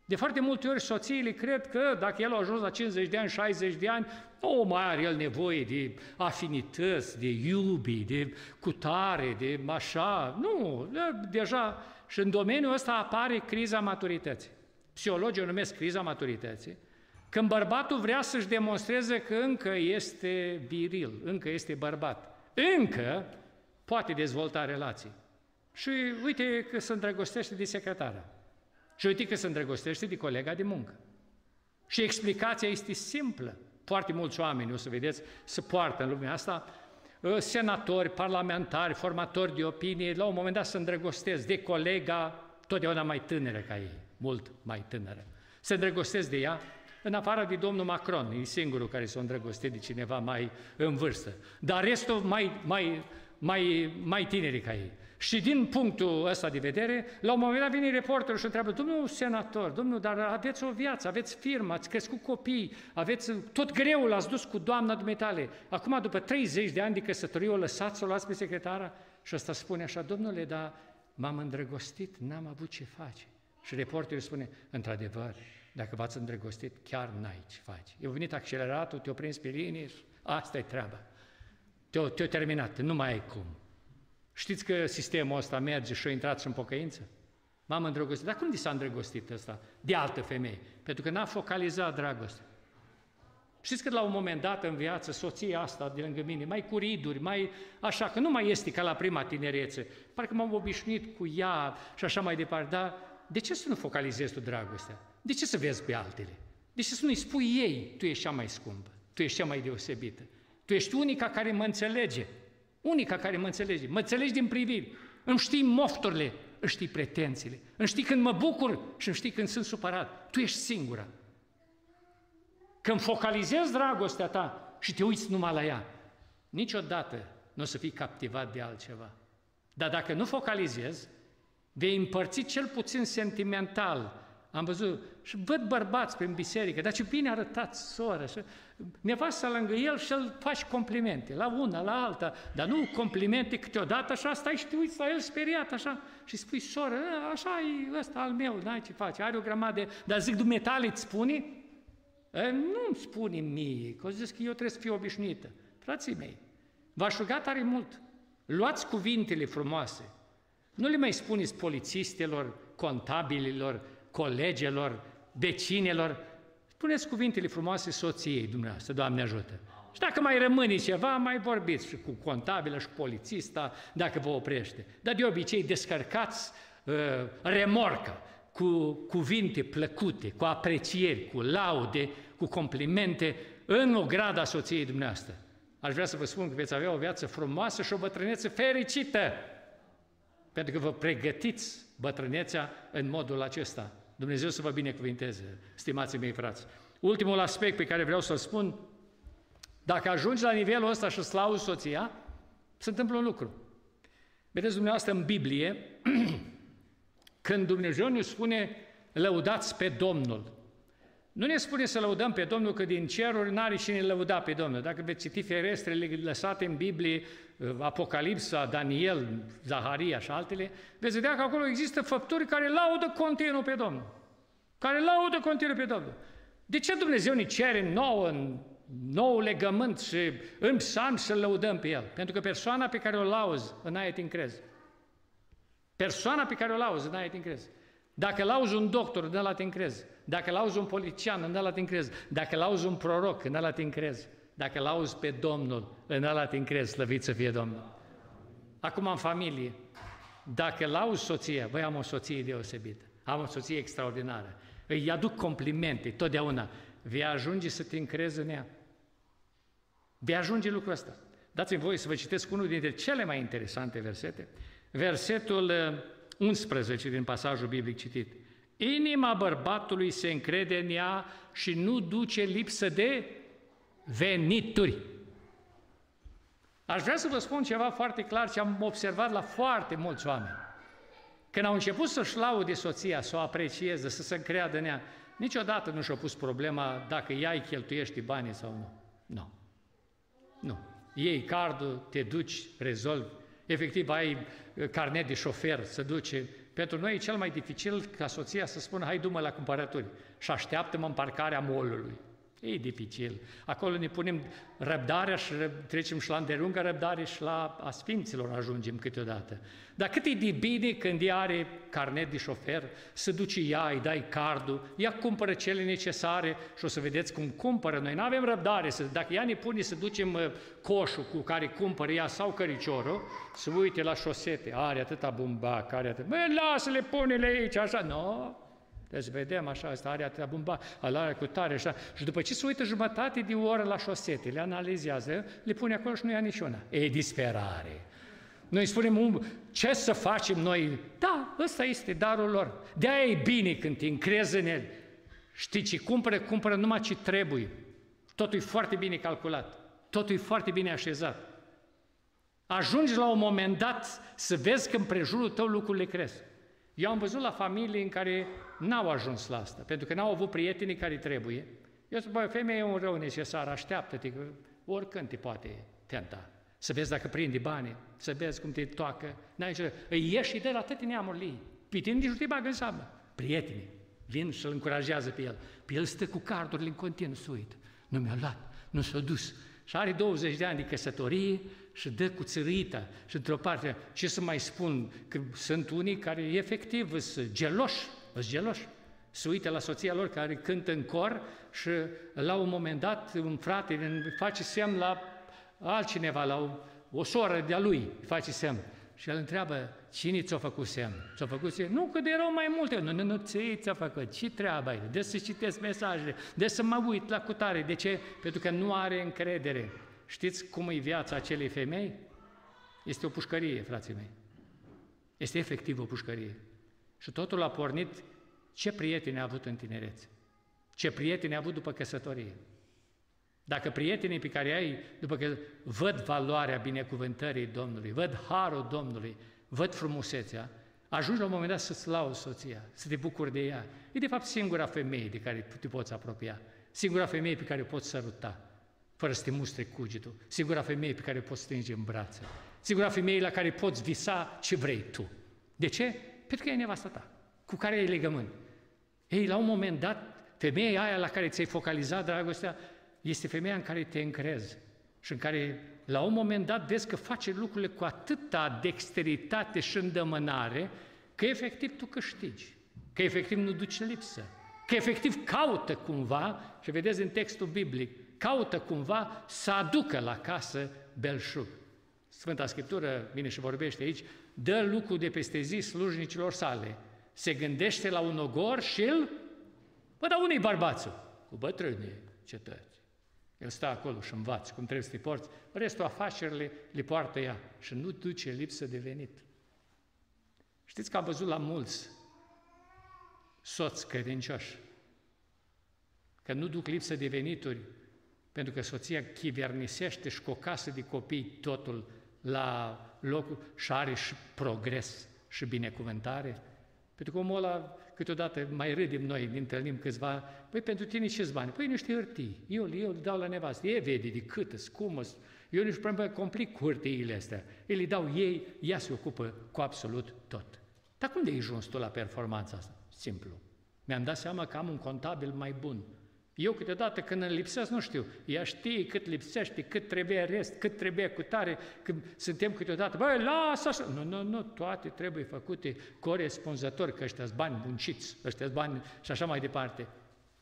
De foarte multe ori soțiile cred că dacă el a ajuns la 50 de ani, 60 de ani, nu mai are el nevoie de afinități, de iubi, de cutare, de așa. Nu, deja și în domeniul ăsta apare criza maturității. Psihologii o numesc criza maturității. Când bărbatul vrea să-și demonstreze că încă este viril, încă este bărbat, încă poate dezvolta relații. Și uite că se îndrăgostește de secretară. Și uite că se îndrăgostește de colega de muncă. Și explicația este simplă. Foarte mulți oameni, o să vedeți, se poartă în lumea asta, ă, senatori, parlamentari, formatori de opinie, la un moment dat se îndrăgostesc de colega totdeauna mai tânără ca ei, mult mai tânără. Se îndrăgostesc de ea, în afară de domnul Macron, e singurul care s-a îndrăgostit de cineva mai în vârstă. Dar restul mai, mai, mai, mai tineri ca ei. Și din punctul ăsta de vedere, la un moment dat vine reporterul și întreabă, domnul senator, domnul, dar aveți o viață, aveți firmă, ați crescut copii, aveți tot greul ați dus cu doamna dumitale. Acum, după 30 de ani de căsătorie, o lăsați, o luați pe secretara? Și ăsta spune așa, domnule, dar m-am îndrăgostit, n-am avut ce face. Și reporterul spune, într-adevăr, dacă v-ați îndrăgostit, chiar n-ai ce face. E venit acceleratul, te-o prins pe linie și asta e treaba. Te-o, te terminat, nu mai ai cum. Știți că sistemul ăsta merge și a intrat și în pocăință? M-am îndrăgostit. Dar cum de s-a îndrăgostit ăsta de altă femeie? Pentru că n-a focalizat dragostea. Știți că la un moment dat în viață, soția asta de lângă mine, mai cu riduri, mai așa, că nu mai este ca la prima tinerețe, parcă m-am obișnuit cu ea și așa mai departe, dar de ce să nu focalizezi tu dragostea? De ce să vezi pe altele? De ce să nu-i spui ei, tu ești cea mai scumpă, tu ești cea mai deosebită, tu ești unica care mă înțelege, Unica care mă înțelege. Mă înțelegi din priviri. Îmi știi mofturile, îmi știi pretențiile. Îmi știi când mă bucur și îmi știi când sunt supărat. Tu ești singura. Când focalizezi dragostea ta și te uiți numai la ea, niciodată nu o să fii captivat de altceva. Dar dacă nu focalizezi, vei împărți cel puțin sentimental am văzut și văd bărbați prin biserică, dar ce bine arătați, soră, și nevasta lângă el și îl faci complimente, la una, la alta, dar nu complimente câteodată, așa stai și te uiți la el speriat, așa, și spui, soră, așa e ăsta al meu, n-ai ce face, are o grămadă de... Dar zic, dumetale îți spune? Nu-mi spune mie, că zis că eu trebuie să fiu obișnuită. Frații mei, v-aș ruga tare mult, luați cuvintele frumoase, nu le mai spuneți polițistelor, contabililor, colegelor, vecinelor, spuneți cuvintele frumoase soției dumneavoastră, Doamne ajută. Și dacă mai rămâne ceva, mai vorbiți și cu contabilă și cu polițista, dacă vă oprește. Dar de obicei descărcați uh, remorcă, cu cuvinte plăcute, cu aprecieri, cu laude, cu complimente în ograda soției dumneavoastră. Aș vrea să vă spun că veți avea o viață frumoasă și o bătrânețe fericită. Pentru că vă pregătiți bătrânețea în modul acesta. Dumnezeu să vă binecuvinteze, stimații mei frați. Ultimul aspect pe care vreau să-l spun, dacă ajungi la nivelul ăsta și îți lauzi soția, se întâmplă un lucru. Vedeți dumneavoastră în Biblie, când Dumnezeu ne spune lăudați pe Domnul, nu ne spune să lăudăm pe Domnul că din ceruri n-are cine lăuda pe Domnul. Dacă veți citi ferestrele lăsate în Biblie, Apocalipsa, Daniel, Zaharia și altele, veți vedea că acolo există făpturi care laudă continuu pe Domnul. Care laudă continuu pe Domnul. De ce Dumnezeu ne cere nouă în nou legământ și în psalm să lăudăm pe El? Pentru că persoana pe care o lauzi, în aia te încrezi. Persoana pe care o lauzi, în aia te încrezi. Dacă lauzi un doctor, în ăla te încrezi. Dacă lauzi un polician, în ăla te încrezi. Dacă lauzi un proroc, în ăla te încrezi. Dacă lauzi pe Domnul, în ăla te încrezi, slăvit să fie Domnul. Acum în familie, dacă lauzi soția, voi am o soție deosebită, am o soție extraordinară, îi aduc complimente totdeauna, vei ajunge să te încrezi în ea. Vei ajunge lucrul ăsta. Dați-mi voie să vă citesc unul dintre cele mai interesante versete. Versetul 11 uh, din pasajul biblic citit. Inima bărbatului se încrede în ea și nu duce lipsă de venituri. Aș vrea să vă spun ceva foarte clar ce am observat la foarte mulți oameni. Când au început să-și laude soția, să o aprecieze, să se încreadă în ea, niciodată nu și-au pus problema dacă ea îi cheltuiești banii sau nu. Nu. Nu. Iei cardul, te duci, rezolvi. Efectiv, ai uh, carnet de șofer, să duce. Pentru noi e cel mai dificil ca soția să spună, hai, du-mă la cumpărături și așteaptă-mă în parcarea molului. E dificil. Acolo ne punem răbdarea și trecem și la îndelungă răbdare și la a Sfinților ajungem câteodată. Dar cât e de bine când ea are carnet de șofer, să duce ea, îi dai cardul, ea cumpără cele necesare și o să vedeți cum cumpără. Noi nu avem răbdare, să, dacă ea ne pune să ducem uh, coșul cu care cumpără ea sau căriciorul, să uite la șosete, are atâta bumbac, are atâta... Bă, lasă-le, pune-le aici, așa, nu, no, deci vedem așa, asta are atâta bumba, are cu tare, așa. Și după ce se uită jumătate de oră la șosete, le analizează, le pune acolo și nu ia niciuna. E disperare. Noi spunem, ce să facem noi? Da, ăsta este darul lor. de aia e bine când te încrezi în el. Știi ce cumpără, cumpără numai ce trebuie. Totul e foarte bine calculat. Totul e foarte bine așezat. Ajungi la un moment dat să vezi că în prejurul tău lucrurile cresc. Eu am văzut la familii în care n-au ajuns la asta, pentru că n-au avut prietenii care trebuie. Eu zic, băi, femeia e un rău necesar, așteaptă-te, că oricând te poate tenta. Să vezi dacă prinde bani, să vezi cum te toacă. N-ai ce... Îi ieși și de la toate neamurile ei. Pe tine nici nu te bagă în seamă. Prietenii vin și îl încurajează pe el. Pe el stă cu cardurile în continuu, să uit. Nu mi-a luat, nu s-a dus. Și are 20 de ani de căsătorie și dă cu țărâita. Și într-o parte, ce să mai spun, că sunt unii care efectiv sunt geloși sunt geloși. Se uită la soția lor care cântă în cor și la un moment dat un frate face semn la altcineva, la o, o soră de-a lui, face semn. Și el întreabă, cine ți-a făcut semn? Ți-a făcut semn? Nu, că de erau mai multe. Nu, nu, nu, ți ți-a făcut. Ce treaba ai? De să citesc mesajele, de să mă uit la cutare. De ce? Pentru că nu are încredere. Știți cum e viața acelei femei? Este o pușcărie, frații mei. Este efectiv o pușcărie. Și totul a pornit ce prieteni a avut în tinerețe, ce prieteni a avut după căsătorie. Dacă prietenii pe care ai, după că văd valoarea binecuvântării Domnului, văd harul Domnului, văd frumusețea, ajungi la un moment dat să-ți lauzi soția, să te bucuri de ea. E de fapt singura femeie de care te poți apropia, singura femeie pe care o poți săruta, fără să te mustre cugetul, singura femeie pe care o poți strânge în brațe, singura femeie la care poți visa ce vrei tu. De ce? Pentru că e nevasta ta, cu care ai legământ. Ei, la un moment dat, femeia aia la care ți-ai focalizat dragostea, este femeia în care te încrezi și în care, la un moment dat, vezi că face lucrurile cu atâta dexteritate și îndămânare, că efectiv tu câștigi, că efectiv nu duci lipsă, că efectiv caută cumva, și vedeți în textul biblic, caută cumva să aducă la casă belșug. Sfânta Scriptură vine și vorbește aici, dă lucru de peste zi slujnicilor sale, se gândește la un ogor și îl... Bă, dar unde-i bărbațul? Cu bătrânii cetăți. El stă acolo și învață cum trebuie să te porți. Restul afacerile le poartă ea și nu duce lipsă de venit. Știți că am văzut la mulți soți credincioși că nu duc lipsă de venituri pentru că soția chivernisește și cu o casă de copii totul la locul și are și progres și binecuvântare. Pentru că omul ăla, câteodată mai râdem noi, ne întâlnim câțiva, păi pentru tine ce bani? Păi niște hârtii, eu, eu le dau la nevastă, e vede de câtă, scumă, eu nu știu, mă complic cu hârtiile astea. Ei le dau ei, ea se ocupă cu absolut tot. Dar cum de ai ajuns tu la performanța asta? Simplu. Mi-am dat seama că am un contabil mai bun. Eu câteodată când îmi lipsesc, nu știu, ea știe cât lipsește, cât trebuie rest, cât trebuie cu tare, când suntem câteodată, băi, lasă așa. Nu, nu, nu, toate trebuie făcute corespunzător, că ăștia bani bunciți, ăștia bani și așa mai departe.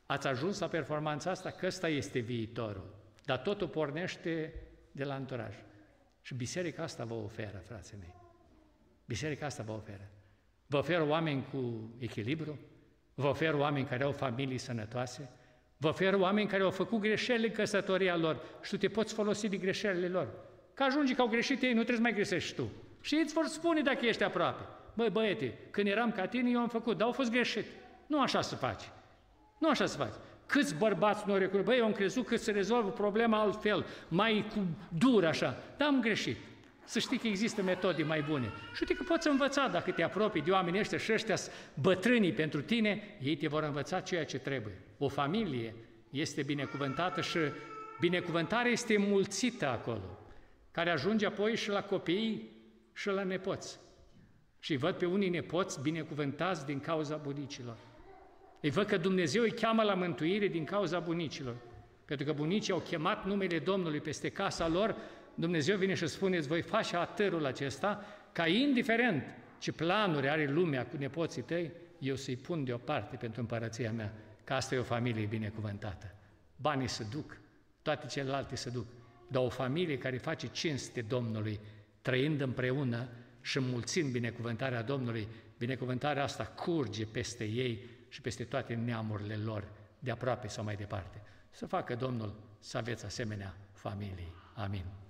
Ați ajuns la performanța asta, că ăsta este viitorul. Dar totul pornește de la anturaj. Și biserica asta vă oferă, frații mei. Biserica asta vă oferă. Vă oferă oameni cu echilibru, vă oferă oameni care au familii sănătoase, vă oferă oameni care au făcut greșeli în căsătoria lor și tu te poți folosi de greșelile lor. Că ajungi că au greșit ei, nu trebuie să mai greșești tu. Și ei îți vor spune dacă ești aproape. Băi, băiete, când eram ca tine, eu am făcut, dar au fost greșit. Nu așa se face. Nu așa se face. Câți bărbați nu au recunoscut? Băi, eu am crezut că se rezolvă problema altfel, mai cu dur așa. Dar am greșit. Să știi că există metode mai bune. Și uite că poți învăța dacă te apropii de oamenii ăștia și ăștia bătrânii pentru tine, ei te vor învăța ceea ce trebuie. O familie este binecuvântată și binecuvântarea este mulțită acolo, care ajunge apoi și la copii și la nepoți. Și văd pe unii nepoți binecuvântați din cauza bunicilor. Îi văd că Dumnezeu îi cheamă la mântuire din cauza bunicilor. Pentru că bunicii au chemat numele Domnului peste casa lor Dumnezeu vine și spune, îți voi face atârul acesta, ca indiferent ce planuri are lumea cu nepoții tăi, eu să-i pun deoparte pentru împărăția mea, că asta e o familie binecuvântată. Banii se duc, toate celelalte se duc, dar o familie care face cinste Domnului, trăind împreună și mulțind binecuvântarea Domnului, binecuvântarea asta curge peste ei și peste toate neamurile lor, de aproape sau mai departe. Să facă Domnul să aveți asemenea familii. Amin.